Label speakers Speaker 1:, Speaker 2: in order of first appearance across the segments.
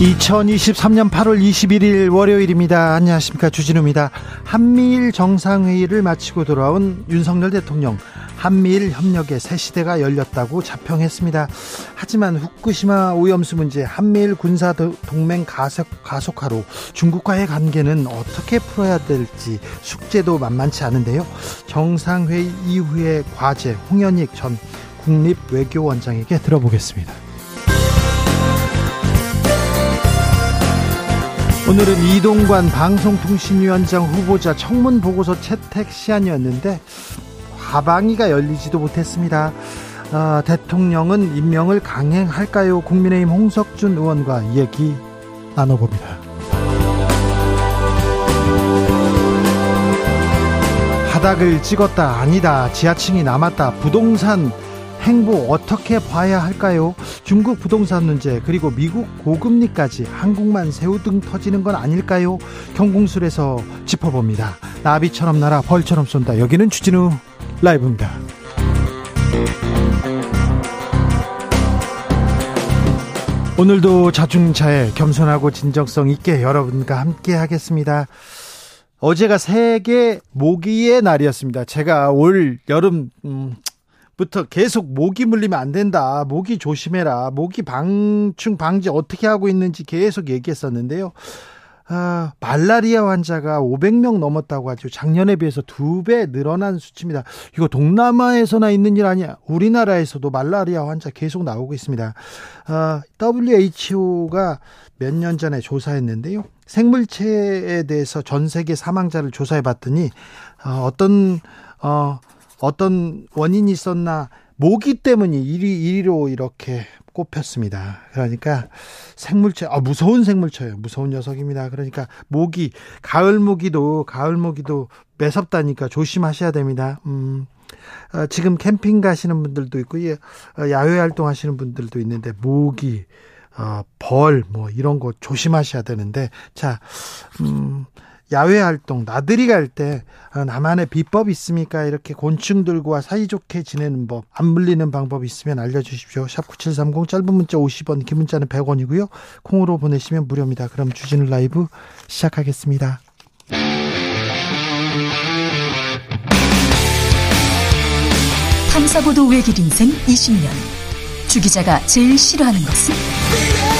Speaker 1: 2023년 8월 21일 월요일입니다. 안녕하십니까. 주진우입니다. 한미일 정상회의를 마치고 돌아온 윤석열 대통령. 한미일 협력의 새 시대가 열렸다고 자평했습니다. 하지만 후쿠시마 오염수 문제, 한미일 군사 동맹 가속, 가속화로 중국과의 관계는 어떻게 풀어야 될지 숙제도 만만치 않은데요. 정상회의 이후의 과제, 홍현익 전 국립외교원장에게 들어보겠습니다. 오늘은 이동관 방송통신위원장 후보자 청문 보고서 채택 시한이었는데 하방위가 열리지도 못했습니다. 아, 대통령은 임명을 강행할까요? 국민의힘 홍석준 의원과 얘기 나눠봅니다. 바닥을 찍었다 아니다 지하층이 남았다 부동산 행보 어떻게 봐야 할까요? 중국 부동산 문제 그리고 미국 고금리까지 한국만 새우등 터지는 건 아닐까요? 경공술에서 짚어봅니다. 나비처럼 날아 벌처럼 쏜다. 여기는 주진우 라이브입니다. 오늘도 자중차에 겸손하고 진정성 있게 여러분과 함께 하겠습니다. 어제가 세계 모기의 날이었습니다. 제가 올 여름 음, 부터 계속 모기 물리면 안 된다. 모기 조심해라. 모기 방충 방지 어떻게 하고 있는지 계속 얘기했었는데요. 아, 말라리아 환자가 500명 넘었다고 하죠. 작년에 비해서 두 배 늘어난 수치입니다. 이거 동남아에서나 있는 일 아니야. 우리나라에서도 말라리아 환자 계속 나오고 있습니다. 아, WHO가 몇 년 전에 조사했는데요. 생물체에 대해서 전 세계 사망자를 조사해 봤더니 어, 어떤 어 어떤 원인이 있었나 모기 때문이 1위 1위로 이렇게 꼽혔습니다. 그러니까 생물체 아 무서운 생물체예요. 무서운 녀석입니다. 그러니까 모기 가을 모기도 가을 모기도 매섭다니까 조심하셔야 됩니다. 음. 어, 지금 캠핑 가시는 분들도 있고 예, 어, 야외 활동하시는 분들도 있는데 모기 어, 벌, 뭐, 이런 거 조심하셔야 되는데, 자, 음, 야외 활동 나들이 갈때 아, 나만의 비법 있습니까? 이렇게 곤충들과 사이좋게 지내는 법, 안 물리는 방법 있으면 알려주십시오. 샵 9730 짧은 문자 50원, 긴 문자는 100원이고요. 콩으로 보내시면 무료입니다. 그럼 주진우 라이브 시작하겠습니다.
Speaker 2: 탐사보도 외길 인생 20년. 주 기자가 제일 싫어하는 것은?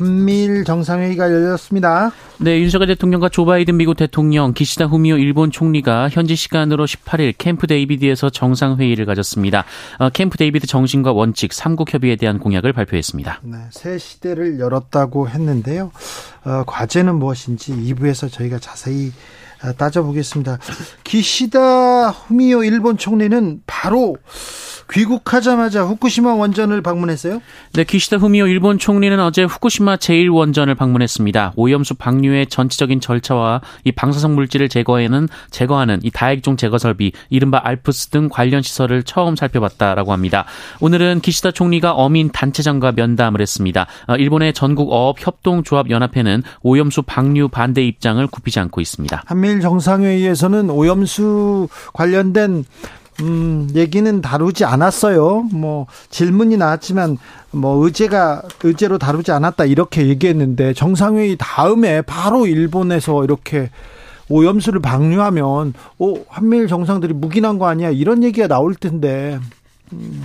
Speaker 1: 한미일 정상회의가 열렸습니다.
Speaker 3: 네, 윤석열 대통령과 조 바이든 미국 대통령, 기시다 후미오 일본 총리가 현지 시간으로 18일 캠프 데이비드에서 정상회의를 가졌습니다. 어, 캠프 데이비드 정신과 원칙, 삼국 협의에 대한 공약을 발표했습니다.
Speaker 1: 네, 새 시대를 열었다고 했는데요. 어, 과제는 무엇인지 2부에서 저희가 자세히 어, 따져보겠습니다. 기시다 후미오 일본 총리는 바로 귀국하자마자 후쿠시마 원전을 방문했어요?
Speaker 3: 네, 기시다 후미오 일본 총리는 어제 후쿠시마 제1원전을 방문했습니다. 오염수 방류의 전체적인 절차와 이 방사성 물질을 제거하는 제거하는 이 다액종 제거 설비, 이른바 알프스 등 관련 시설을 처음 살펴봤다라고 합니다. 오늘은 기시다 총리가 어민 단체장과 면담을 했습니다. 어, 일본의 전국 어업 협동조합 연합회는 오염수 방류 반대 입장을 굽히지 않고 있습니다.
Speaker 1: 한미일 정상회의에서는 오염수 관련된 음, 얘기는 다루지 않았어요. 뭐 질문이 나왔지만 뭐 의제가 의제로 다루지 않았다 이렇게 얘기했는데 정상회의 다음에 바로 일본에서 이렇게 오염수를 방류하면 오 한미일 정상들이 묵인한 거 아니야 이런 얘기가 나올 텐데 음,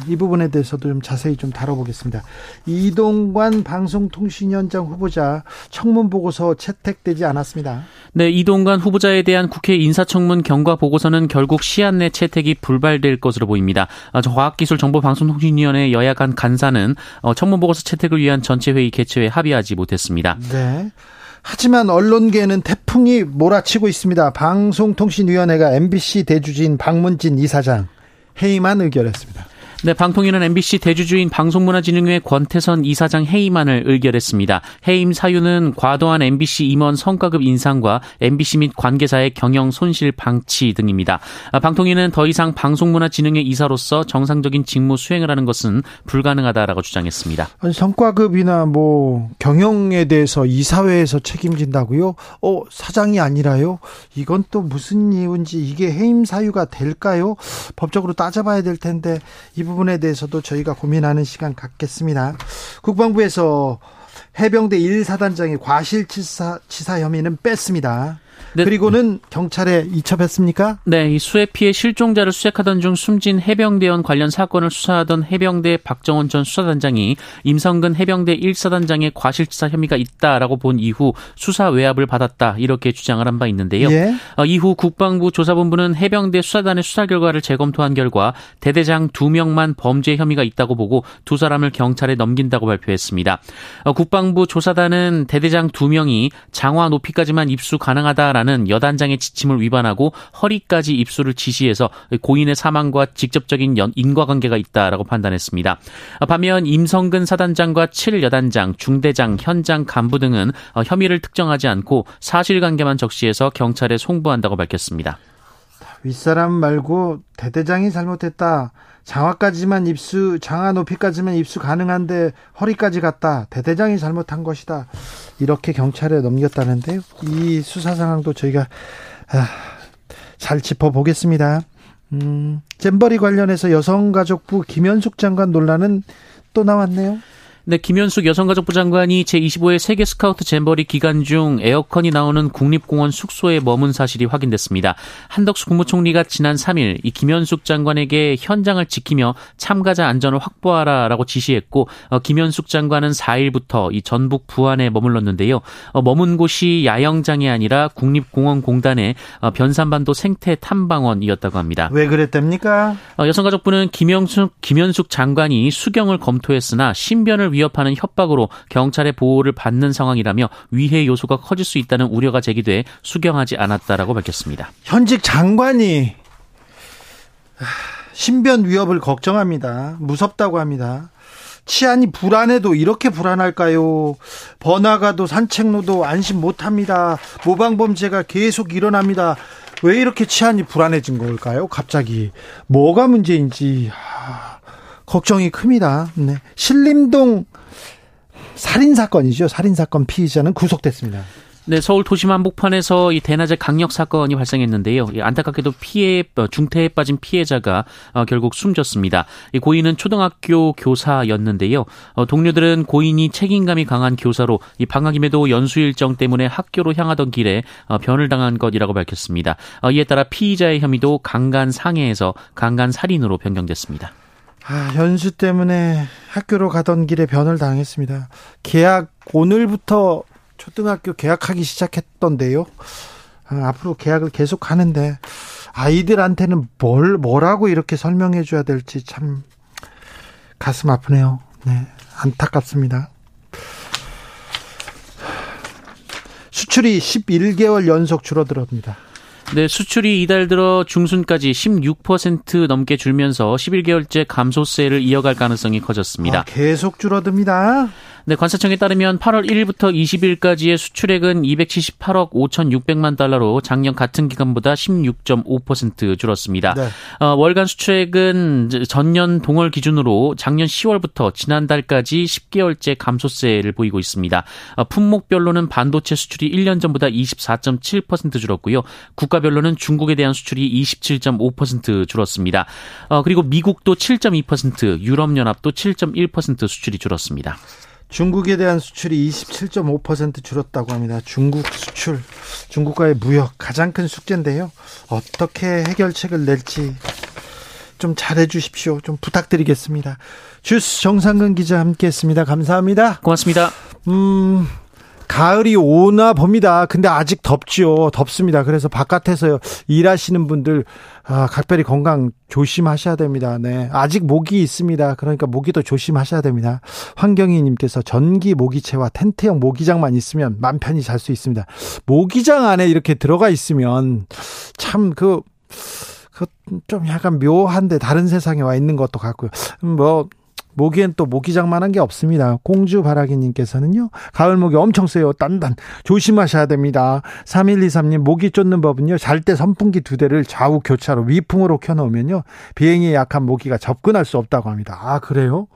Speaker 1: 이 부분에 대해서도 좀 자세히 좀 다뤄보겠습니다. 이동관 방송통신위원장 후보자 청문 보고서 채택되지 않았습니다.
Speaker 3: 네, 이동관 후보자에 대한 국회 인사청문 경과 보고서는 결국 시한 내 채택이 불발될 것으로 보입니다. 어, 과학기술정보방송통신위원회 여야 간 간사는 어, 청문 보고서 채택을 위한 전체 회의 개최에 합의하지 못했습니다.
Speaker 1: 네. 하지만 언론계는 태풍이 몰아치고 있습니다. 방송통신위원회가 MBC 대주진 박문진 이사장 회의만 의결했습니다.
Speaker 3: 네, 방통위는 MBC 대주주인 방송문화진흥회 권태선 이사장 해임안을 의결했습니다. 해임 사유는 과도한 MBC 임원 성과급 인상과 MBC 및 관계사의 경영 손실 방치 등입니다. 아, 방통위는 더 이상 방송문화진흥회 이사로서 정상적인 직무 수행을 하는 것은 불가능하다라고 주장했습니다.
Speaker 1: 아니, 성과급이나 뭐 경영에 대해서 이사회에서 책임진다고요? 어, 사장이 아니라요? 이건 또 무슨 이유인지 이게 해임 사유가 될까요? 법적으로 따져봐야 될 텐데 이 부분 부분에 대해서도 저희가 고민하는 시간 갖겠습니다. 국방부에서 해병대 1사단장의 과실치사 치사 혐의는 뺐습니다. 네. 그리고는 경찰에 이첩했습니까?
Speaker 3: 네, 이 수해 피해 실종자를 수색하던 중 숨진 해병대원 관련 사건을 수사하던 해병대 박정원 전 수사단장이 임성근 해병대 1사단장의 과실치사 혐의가 있다라고 본 이후 수사 외압을 받았다 이렇게 주장을 한 바 있는데요. 예? 어, 이후 국방부 조사본부는 해병대 수사단의 수사 결과를 재검토한 결과 대대장 2명만 범죄 혐의가 있다고 보고 두 사람을 경찰에 넘긴다고 발표했습니다. 어, 국방부 조사단은 대대장 2명이 장화 높이까지만 입수 가능하다라는 하는 여단장의 지침을 위반하고 허리까지 입수를 지시해서 고인의 사망과 직접적인 인과관계가 있다라고 판단했습니다. 반면 임성근 사단장과 7 여단장, 중대장, 현장 간부 등은 혐의를 특정하지 않고 사실관계만 적시해서 경찰에 송부한다고 밝혔습니다.
Speaker 1: 윗사람 말고 대대장이 잘못했다. 장화까지만 입수, 장화 높이까지만 입수 가능한데 허리까지 갔다. 대대장이 잘못한 것이다. 이렇게 경찰에 넘겼다는데요. 이 수사 상황도 저희가 아, 잘 짚어보겠습니다. 음, 잼버리 관련해서 여성가족부 김현숙 장관 논란은 또 나왔네요.
Speaker 3: 네, 김현숙 여성가족부 장관이 제25회 세계 스카우트 잼버리 기간 중 에어컨이 나오는 국립공원 숙소에 머문 사실이 확인됐습니다. 한덕수 국무총리가 지난 3일 이 김현숙 장관에게 현장을 지키며 참가자 안전을 확보하라라고 지시했고 어, 김현숙 장관은 4일부터 이 전북 부안에 머물렀는데요. 어, 머문 곳이 야영장이 아니라 국립공원공단의 어, 변산반도 생태 탐방원이었다고 합니다.
Speaker 1: 왜 그랬답니까?
Speaker 3: 어, 여성가족부는 김현숙 김현숙 장관이 수경을 검토했으나 신변을 위협하는 협박으로 경찰의 보호를 받는 상황이라며 위해 요소가 커질 수 있다는 우려가 제기돼 수경하지 않았다라고 밝혔습니다.
Speaker 1: 현직 장관이 신변 위협을 걱정합니다. 무섭다고 합니다. 치안이 불안해도 이렇게 불안할까요? 번화가도 산책로도 안심 못합니다. 모방범죄가 계속 일어납니다. 왜 이렇게 치안이 불안해진 걸까요? 갑자기 뭐가 문제인지 걱정이 큽니다. 네. 신림동 살인 사건이죠. 살인 사건 피의자는 구속됐습니다.
Speaker 3: 네, 서울 도심 한복판에서 이 대낮에 강력 사건이 발생했는데요. 안타깝게도 피해 어, 중태에 빠진 피해자가 어, 결국 숨졌습니다. 이 고인은 초등학교 교사였는데요. 어, 동료들은 고인이 책임감이 강한 교사로 이 방학임에도 연수 일정 때문에 학교로 향하던 길에 변을 당한 것이라고 밝혔습니다. 이에 따라 피의자의 혐의도 강간 상해에서 강간 살인으로 변경됐습니다.
Speaker 1: 아, 연수 때문에 학교로 가던 길에 변을 당했습니다. 계약 오늘부터 초등학교 개학하기 시작했던데요. 아, 앞으로 계약을 계속 하는데 아이들한테는 뭘 뭐라고 이렇게 설명해 줘야 될지 참 가슴 아프네요. 네. 안타깝습니다. 수출이 11개월 연속 줄어들었습니다.
Speaker 3: 네, 수출이 이달 들어 중순까지 16% 넘게 줄면서 11개월째 감소세를 이어갈 가능성이 커졌습니다. 아,
Speaker 1: 계속 줄어듭니다.
Speaker 3: 네, 관세청에 따르면 8월 1일부터 20일까지의 수출액은 278억 5,600만 달러로 작년 같은 기간보다 16.5% 줄었습니다. 네. 어, 월간 수출액은 전년 동월 기준으로 작년 10월부터 지난달까지 10개월째 감소세를 보이고 있습니다. 어, 품목별로는 반도체 수출이 1년 전보다 24.7% 줄었고요. 국가별로는 중국에 대한 수출이 27.5% 줄었습니다. 어, 그리고 미국도 7.2%, 유럽연합도 7.1% 수출이 줄었습니다.
Speaker 1: 중국에 대한 수출이 27.5% 줄었다고 합니다. 중국 수출, 중국과의 무역 가장 큰 숙제인데요. 어떻게 해결책을 낼지 좀 잘해 주십시오. 좀 부탁드리겠습니다. 주스 정상근 기자 함께 했습니다. 감사합니다.
Speaker 3: 고맙습니다.
Speaker 1: 음, 가을이 오나 봅니다. 근데 아직 덥죠. 덥습니다. 그래서 바깥에서 일하시는 분들 아, 각별히 건강 조심하셔야 됩니다. 네. 아직 모기 있습니다. 그러니까 모기도 조심하셔야 됩니다. 황경희 님께서 전기 모기채와 텐트형 모기장만 있으면 맘 편히 잘 수 있습니다. 모기장 안에 이렇게 들어가 있으면 참 그 그 좀 약간 묘한데 다른 세상에 와 있는 것도 같고요. 뭐 모기엔 또 모기장만한 게 없습니다. 공주 바라기님께서는요, 가을 모기 엄청 세요. 단단. 조심하셔야 됩니다. 3123님, 모기 쫓는 법은요, 잘 때 선풍기 두 대를 좌우 교차로 위풍으로 켜놓으면요, 비행에 약한 모기가 접근할 수 없다고 합니다. 아, 그래요?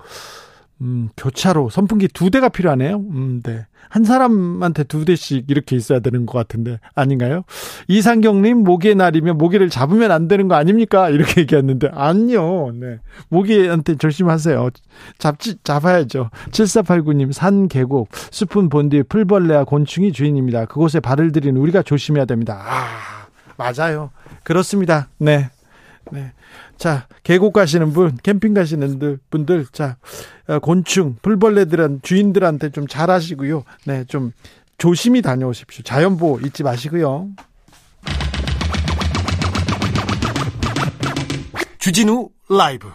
Speaker 1: 음, 교차로 선풍기 두 대가 필요하네요. 음, 네. 한 사람한테 두 대씩 이렇게 있어야 되는 것 같은데 아닌가요? 이상경님 모기의 날이면 모기를 잡으면 안 되는 거 아닙니까? 이렇게 얘기했는데 아니요. 네. 모기한테 조심하세요. 잡지 잡아야죠. 7489님 산 계곡 숲은 본디 풀벌레와 곤충이 주인입니다. 그곳에 발을 들인 우리가 조심해야 됩니다. 아 맞아요. 그렇습니다. 네. 네. 자, 계곡 가시는 분, 캠핑 가시는 분들, 자, 어, 곤충, 풀벌레들한 주인들한테 좀 잘하시고요. 네, 좀 조심히 다녀오십시오. 자연보호 잊지 마시고요. 주진우 라이브.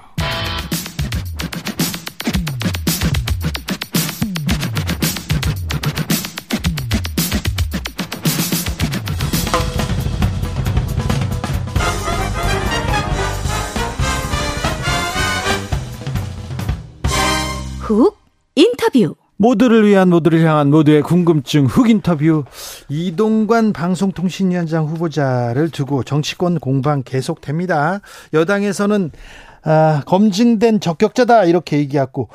Speaker 2: 훅 인터뷰.
Speaker 1: 모두를 위한 모두를 향한 모두의 궁금증 흑 인터뷰 이동관 방송통신위원장 후보자를 두고 정치권 공방 계속됩니다. 여당에서는 아, 검증된 적격자다 이렇게 얘기하고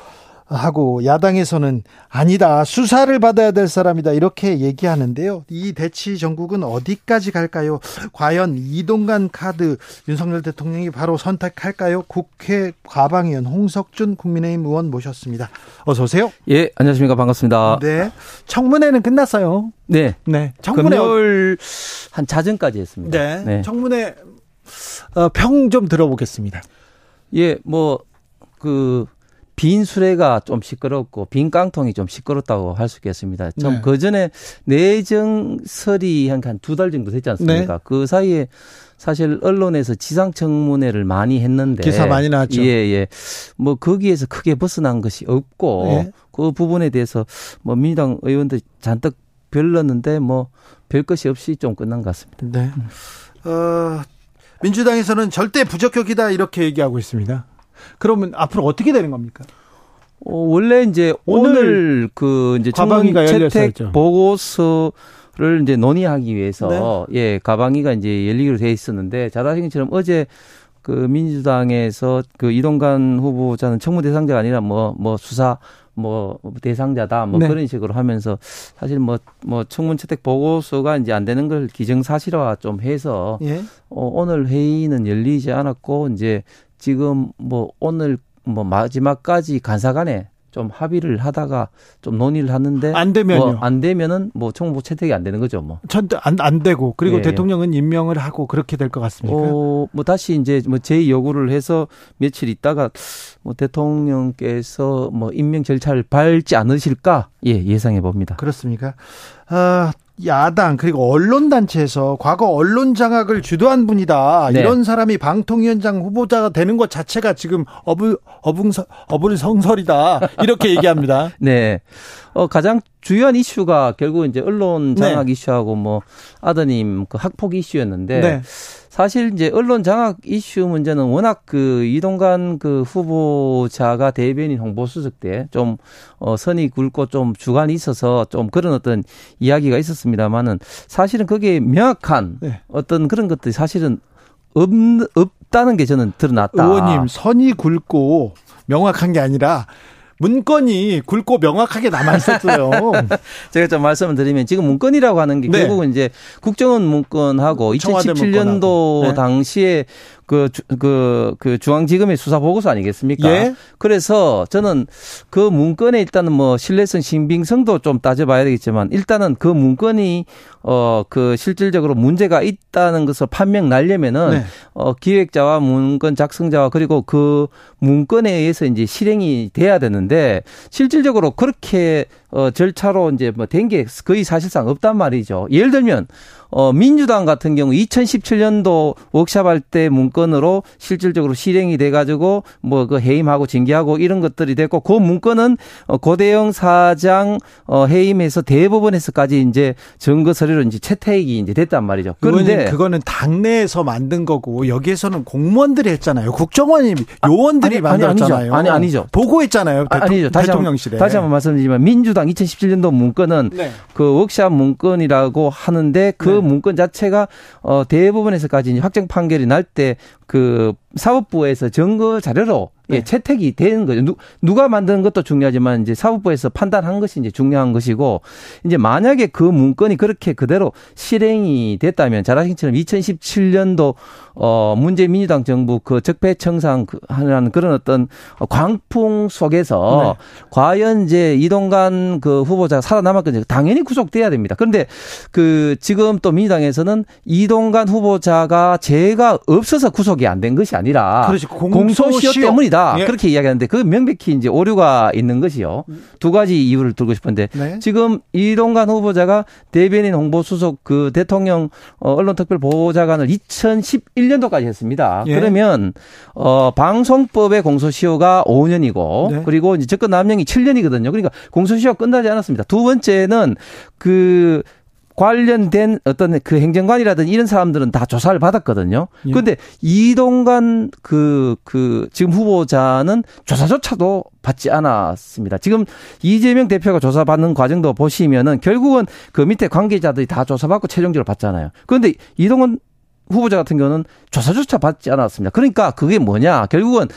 Speaker 1: 하고 야당에서는 아니다 수사를 받아야 될 사람이다 이렇게 얘기하는데요. 이 대치 전국은 어디까지 갈까요? 과연 이동간 카드 윤석열 대통령이 바로 선택할까요? 국회 과방위원 홍석준 국민의힘 의원 모셨습니다. 어서 오세요.
Speaker 4: 예, 안녕하십니까 반갑습니다.
Speaker 1: 네, 청문회는 끝났어요.
Speaker 4: 네,
Speaker 1: 네, 청문회
Speaker 4: 금요일 한 자정까지 했습니다.
Speaker 1: 네, 네. 청문회 어, 평좀 들어보겠습니다.
Speaker 4: 예, 뭐그 빈 수레가 좀 시끄럽고 빈 깡통이 좀 시끄럽다고 할 수 있겠습니다. 좀 네. 그 전에 내정설이 한 두 달 정도 됐지 않습니까? 네. 그 사이에 사실 언론에서 지상청문회를 많이 했는데
Speaker 1: 기사 많이 나왔죠.
Speaker 4: 예, 예. 뭐 거기에서 크게 벗어난 것이 없고 네. 그 부분에 대해서 뭐 민주당 의원들 잔뜩 별렀는데 뭐 별 것이 없이 좀 끝난 것 같습니다.
Speaker 1: 네. 어, 민주당에서는 절대 부적격이다 이렇게 얘기하고 있습니다. 그러면 앞으로 어떻게 되는 겁니까?
Speaker 4: 어, 원래 이제 오늘, 오늘 그 이제 청문 채택 보고서 를 이제 논의하기 위해서 네. 예 가방위가 이제 열리기로 돼 있었는데 것처럼 어제 그 민주당에서 그 이동관 후보자는 청문 대상자가 아니라 뭐뭐 뭐 수사 뭐 대상자다 뭐 네. 그런 식으로 하면서 사실 뭐뭐 뭐 청문 채택 보고서가 이제 안 되는 걸 기정 사실화 좀 해서 예. 어, 오늘 회의는 열리지 않았고 이제 지금 뭐 오늘 뭐 마지막까지 간사간에 좀 합의를 하다가 좀 논의를 하는데
Speaker 1: 안 되면요.
Speaker 4: 뭐 안 되면은 뭐 총무 채택이 안 되는 거죠, 뭐.
Speaker 1: 전대 안, 안 되고 그리고 예. 대통령은 임명을 하고 그렇게 될 것 같습니까?
Speaker 4: 어, 뭐 다시 이제 뭐 제의 요구를 해서 며칠 있다가 뭐 대통령께서 뭐 임명 절차를 밟지 않으실까? 예, 예상해 봅니다.
Speaker 1: 그렇습니까? 아, 야당 그리고 언론 단체에서 과거 언론 장악을 주도한 분이다. 네. 이런 사람이 방통위원장 후보자가 되는 것 자체가 지금 어불 어붕서 어불 성설이다. 이렇게 얘기합니다.
Speaker 4: 네. 어 가장 주요한 이슈가 결국 이제 언론 장악 네. 이슈하고 뭐 아드님 그 학폭 이슈였는데 네. 사실 이제 언론 장악 이슈 문제는 워낙 그 이동관 그 후보자가 대변인 홍보수석 때 좀 어, 선이 굵고 좀 주관이 있어서 좀 그런 어떤 이야기가 있었습니다만은 사실은 그게 명확한 네. 어떤 그런 것들이 사실은 없, 없다는 게 저는 드러났다.
Speaker 1: 의원님 선이 굵고 명확한 게 아니라 문건이 굵고 명확하게 남아 있었어요.
Speaker 4: 제가 좀 말씀을 드리면 지금 문건이라고 하는 게 네. 결국은 이제 국정원 문건하고 2017년도 네. 당시에 그, 그, 그 중앙지검의 수사 보고서 아니겠습니까? 예? 그래서 저는 그 문건에 일단은 뭐 신뢰성, 신빙성도 좀 따져봐야 되겠지만 일단은 그 문건이 어, 그 실질적으로 문제가 있다는 것을 판명 날려면은 네. 어, 기획자와 문건 작성자와 그리고 그 문건에 의해서 이제 실행이 돼야 되는데 실질적으로 그렇게 어, 절차로 이제 뭐 된 게 거의 사실상 없단 말이죠. 예를 들면 어, 민주당 같은 경우 2017년도 워크샵 할 때 문건으로 실질적으로 실행이 돼가지고 뭐 그 해임하고 징계하고 이런 것들이 됐고 그 문건은 어, 고대영 사장 어, 해임에서 대법원에서까지 이제 증거 서류로 이제 채택이 이제 됐단 말이죠.
Speaker 1: 그런데 그거는 당내에서 만든 거고 여기에서는 공무원들이 했잖아요. 국정원이 요원들이
Speaker 4: 아니,
Speaker 1: 만들었잖아요.
Speaker 4: 아니, 아니 죠
Speaker 1: 보고했잖아요.
Speaker 4: 아, 아니죠. 다시 대통령실에. 다시 한번 말씀드리지만 민주당 2017년도 문건은 네. 그 워크샵 문건이라고 하는데 그 네. 문건 자체가 어 대부분에서까지 확정 판결이 날 때 그 사법부에서 증거 자료로 예, 네. 예, 채택이 되는 거죠. 누, 누가 만드는 것도 중요하지만 이제 사법부에서 판단한 것이 이제 중요한 것이고 이제 만약에 그 문건이 그렇게 그대로 실행이 됐다면 자라신처럼 2017년도 어 문재 민주당 정부 그 적폐 청산 그 하는 그런 어떤 광풍 속에서 네. 과연 이제 이동관 그 후보자가 살아남았거든요. 당연히 구속돼야 됩니다. 그런데 그 지금 또 민주당에서는 이동관 후보자가 죄가 없어서 구속이 안 된 것이 아니라 그렇지. 공소시효 때문이다. 예. 그렇게 이야기하는데 그 명백히 이제 오류가 있는 것이요. 두 가지 이유를 들고 싶은데 네. 지금 이동관 후보자가 대변인 홍보 수석 그 대통령 어, 언론특별 보호자관을 2011년도까지 했습니다. 예. 그러면 어 방송법의 공소시효가 5년이고 네. 그리고 이제 접근 남용이 7년이거든요. 그러니까 공소시효 끝나지 않았습니다. 두 번째는 그 관련된 어떤 그 행정관이라든지 이런 사람들은 다 조사를 받았거든요. 예. 그런데 이동관 그, 그 지금 후보자는 조사조차도 받지 않았습니다. 지금 이재명 대표가 조사받는 과정도 보시면은 결국은 그 밑에 관계자들이 다 조사받고 최종적으로 받잖아요. 그런데 이동관 후보자 같은 경우는 조사조차 받지 않았습니다. 그러니까 그게 뭐냐. 결국은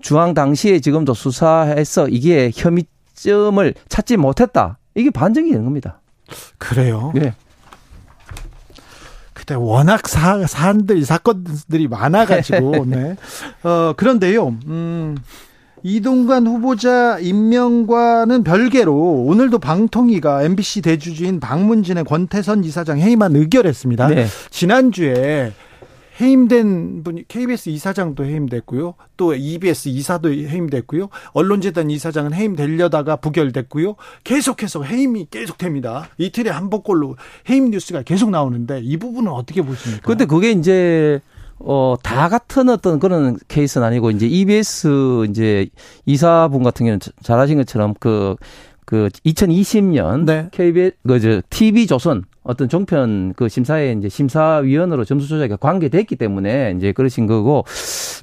Speaker 4: 중앙 당시에 지금도 수사해서 이게 혐의점을 찾지 못했다. 이게 반증이 되는 겁니다.
Speaker 1: 그래요? 네. 그때 워낙 사, 사안들이, 사건들이 많아가지고, 네. 어, 그런데요, 음, 이동관 후보자 임명과는 별개로 오늘도 방통위가 MBC 대주주인 박문진의 권태선 이사장 해임안 의결했습니다. 네. 지난주에 해임된 분이 KBS 이사장도 해임됐고요. 또 EBS 이사도 해임됐고요. 언론재단 이사장은 해임되려다가 부결됐고요. 계속해서 해임이 계속됩니다. 이틀에 한 번꼴로 해임 뉴스가 계속 나오는데 이 부분은 어떻게 보십니까?
Speaker 4: 근데 그게 이제 어, 다 같은 어떤 그런 케이스는 아니고, 이제 EBS 이제 이사분 같은 경우는 잘 아신 것처럼 그, 그 2020년 네. KBS, 그, 저, TV조선 어떤 종편 그 심사에 이제 심사위원으로 점수 조작에 관계됐기 때문에 이제 그러신 거고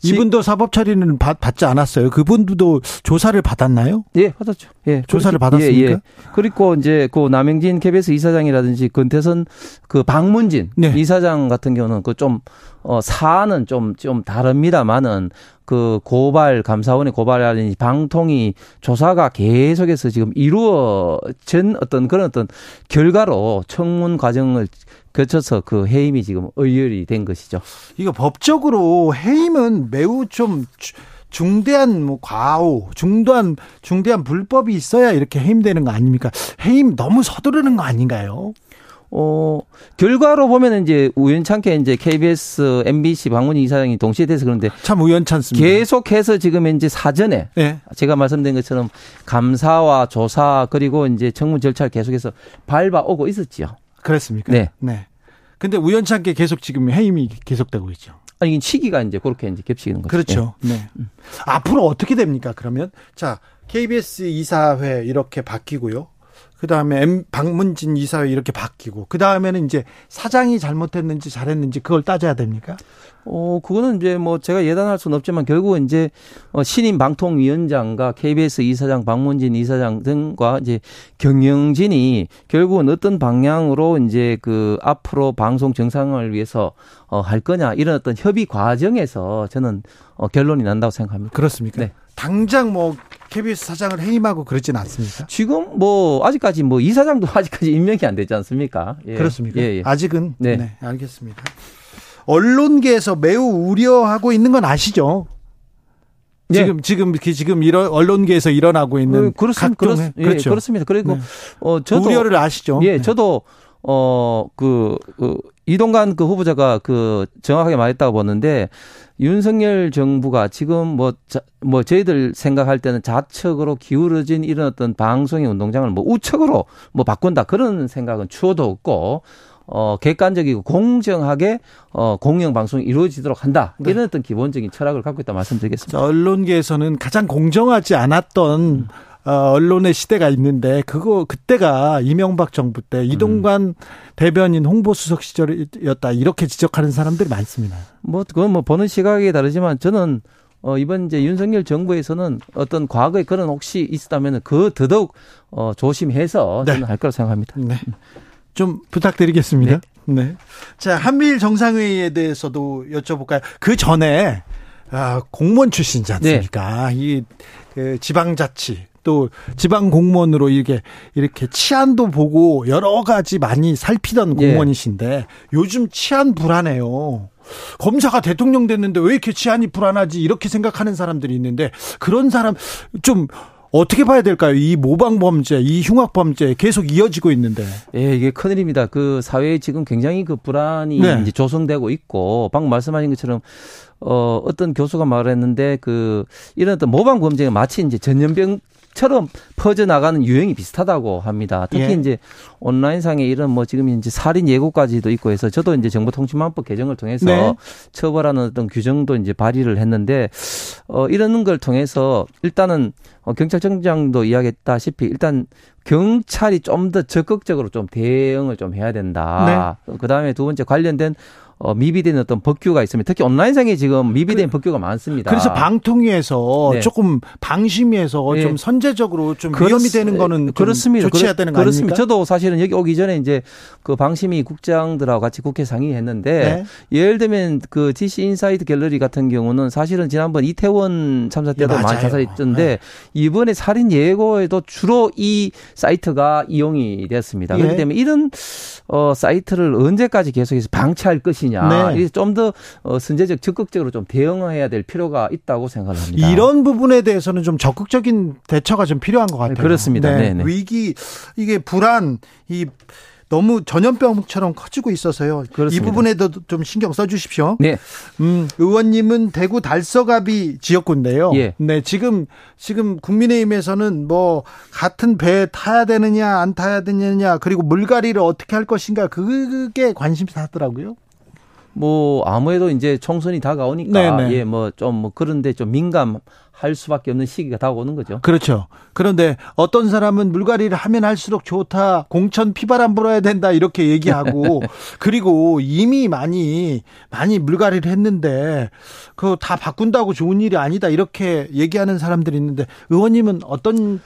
Speaker 1: 이분도 사법 처리는 받, 지 않았어요. 그분도 조사를 받았나요?
Speaker 4: 예, 받았죠. 예,
Speaker 1: 조사를 그렇게, 받았습니까? 예, 예.
Speaker 4: 그리고 이제 그 남영진 KBS 이사장이라든지 근태선 그 박문진 네. 이사장 같은 경우는 그 좀 어, 사안은 좀, 좀 다릅니다만은 그 고발, 감사원의 고발이라든지 방통위 조사가 계속해서 지금 이루어진 어떤 그런 어떤 결과로 청문 과정을 거쳐서 그 해임이 지금 의결이 된 것이죠.
Speaker 1: 이거 법적으로 해임은 매우 좀 중대한 뭐 과오, 중대한 중대한 불법이 있어야 이렇게 해임되는 거 아닙니까? 해임 너무 서두르는 거 아닌가요?
Speaker 4: 어, 결과로 보면 이제 우연찮게 이제 KBS, MBC 방문희 이사장이 동시에 돼서 그런데
Speaker 1: 참 우연찮습니다.
Speaker 4: 계속해서 지금 이제 사전에 네. 제가 말씀드린 것처럼 감사와 조사 그리고 이제 청문 절차를 계속해서 밟아오고 있었지요.
Speaker 1: 그렇습니까? 네. 네. 근데 우연찮게 계속 지금 해임이 계속되고 있죠.
Speaker 4: 아니, 시기가 이제 그렇게 이제 겹치는 거죠.
Speaker 1: 그렇죠. 네. 네. 음. 앞으로 어떻게 됩니까? 그러면 자, KBS 이사회 이렇게 바뀌고요. 그 다음에 박문진 이사회 이렇게 바뀌고 그 다음에는 이제 사장이 잘못했는지 잘했는지 그걸 따져야 됩니까?
Speaker 4: 어 그거는 이제 뭐 제가 예단할 수는 없지만 결국은 이제 어, 신임 방통위원장과 KBS 이사장 박문진 이사장 등과 이제 경영진이 결국은 어떤 방향으로 이제 그 앞으로 방송 정상을 위해서 어 할 거냐 이런 어떤 협의 과정에서 저는 어 결론이 난다고 생각합니다.
Speaker 1: 그렇습니까? 네. 당장 뭐 KBS 사장을 해임하고 그러진 않습니까?
Speaker 4: 지금 뭐 아직까지 뭐 이사장도 아직까지 임명이 안 되지 않습니까?
Speaker 1: 예. 그렇습니까? 예, 예. 아직은 네. 네, 알겠습니다. 언론계에서 매우 우려하고 있는 건 아시죠? 예. 지금 지금 지금 이런 언론계에서 일어나고 있는 어,
Speaker 4: 그렇습니다. 각종 그렇, 예, 그렇죠. 그렇습니다. 그리고 네.
Speaker 1: 어 저도 우려를 아시죠?
Speaker 4: 예, 네. 저도 어그 그 이동관 그 후보자가 그 정확하게 말했다고 보는데 윤석열 정부가 지금 뭐, 자, 뭐 저희들 생각할 때는 좌측으로 기울어진 이런 어떤 방송의 운동장을 뭐 우측으로 뭐 바꾼다 그런 생각은 추워도 없고 어, 객관적이고 공정하게 어, 공영 방송이 이루어지도록 한다. 네. 이런 어떤 기본적인 철학을 갖고 있다 말씀드리겠습니다.
Speaker 1: 언론계에서는 가장 공정하지 않았던 음. 어, 언론의 시대가 있는데 그거 그때가 이명박 정부 때 이동관 음. 대변인 홍보수석 시절이었다 이렇게 지적하는 사람들이 많습니다.
Speaker 4: 뭐 그건 뭐 보는 시각이 다르지만 저는 어, 이번 이제 윤석열 정부에서는 어떤 과거에 그런 혹시 있었다면 그 더더욱 어, 조심해서 네. 저는 할 거라 생각합니다. 네.
Speaker 1: 좀 부탁드리겠습니다. 네. 네. 자, 한미일 정상회의에 대해서도 여쭤볼까요? 그 전에 아, 공무원 출신이지 않습니까? 네. 이 그 지방자치 또 지방 공무원으로 이렇게 이렇게 치안도 보고 여러 가지 많이 살피던 예. 공무원이신데 예. 요즘 치안 불안해요. 검사가 대통령 됐는데 왜 이렇게 치안이 불안하지 이렇게 생각하는 사람들이 있는데 그런 사람 좀 어떻게 봐야 될까요? 이 모방 범죄, 이 흉악 범죄 계속 이어지고 있는데.
Speaker 4: 예, 이게 큰일입니다. 그 사회에 지금 굉장히 그 불안이 네. 이제 조성되고 있고 방금 말씀하신 것처럼 어 어떤 교수가 말했는데 그 이런 어떤 모방 범죄가 마치 이제 전염병 처럼 퍼져나가는 유형이 비슷하다고 합니다. 특히 예. 이제 온라인상에 이런 뭐 지금 이제 살인 예고까지도 있고 해서 저도 이제 정보통신망법 개정을 통해서 네. 처벌하는 어떤 규정도 이제 발의를 했는데 어 이런 걸 통해서 일단은 어 경찰청장도 이야기했다시피 일단 경찰이 좀 더 적극적으로 좀 대응을 좀 해야 된다. 네. 그다음에 두 번째 관련된 어, 미비된 어떤 법규가 있으면 특히 온라인상에 지금 미비된 그, 법규가 많습니다.
Speaker 1: 그래서 방통위에서 네. 조금 방심위에서 네. 좀 선제적으로 좀 그렇, 위험이 되는 거는 그렇습니다. 조치해야 되는 거 그렇습니다. 아닙니까?
Speaker 4: 저도 사실은 여기 오기 전에 이제 그 방심위 국장들하고 같이 국회 상의했는데 네. 예를 들면 그 DC 인사이드 갤러리 같은 경우는 사실은 지난번 이태원 참사 때도 예, 많이 자살했던데 네. 이번에 살인 예고에도 주로 이 사이트가 이용이 되었습니다. 예. 그렇기 때문에 이런 어 사이트를 언제까지 계속해서 방치할 것이 것이냐. 네. 좀더 어, 선제적 적극적으로 좀 대응해야 될 필요가 있다고 생각합니다.
Speaker 1: 이런 부분에 대해서는 좀 적극적인 대처가 좀 필요한 것 같아요.
Speaker 4: 그렇습니다. 네.
Speaker 1: 위기 이게 불안 이 너무 전염병처럼 커지고 있어서요. 그렇습니다. 이 부분에도 좀 신경 써 주십시오. 네. 음, 의원님은 대구 달서갑이 지역구인데요. 예. 네, 지금 지금 국민의힘에서는 뭐 같은 배 타야 되느냐 안 타야 되느냐 그리고 물갈이를 어떻게 할 것인가 그게 관심사더라고요.
Speaker 4: 뭐 아무래도 이제 총선이 다가오니까 예 뭐 좀뭐 뭐 그런데 좀 민감할 수밖에 없는 시기가 다가오는 거죠.
Speaker 1: 그렇죠. 그런데 어떤 사람은 물갈이를 하면 할수록 좋다. 공천 피바람 불어야 된다 이렇게 얘기하고 그리고 이미 많이 많이 물갈이를 했는데 그거 다 바꾼다고 좋은 일이 아니다 이렇게 얘기하는 사람들이 있는데 의원님은 어떤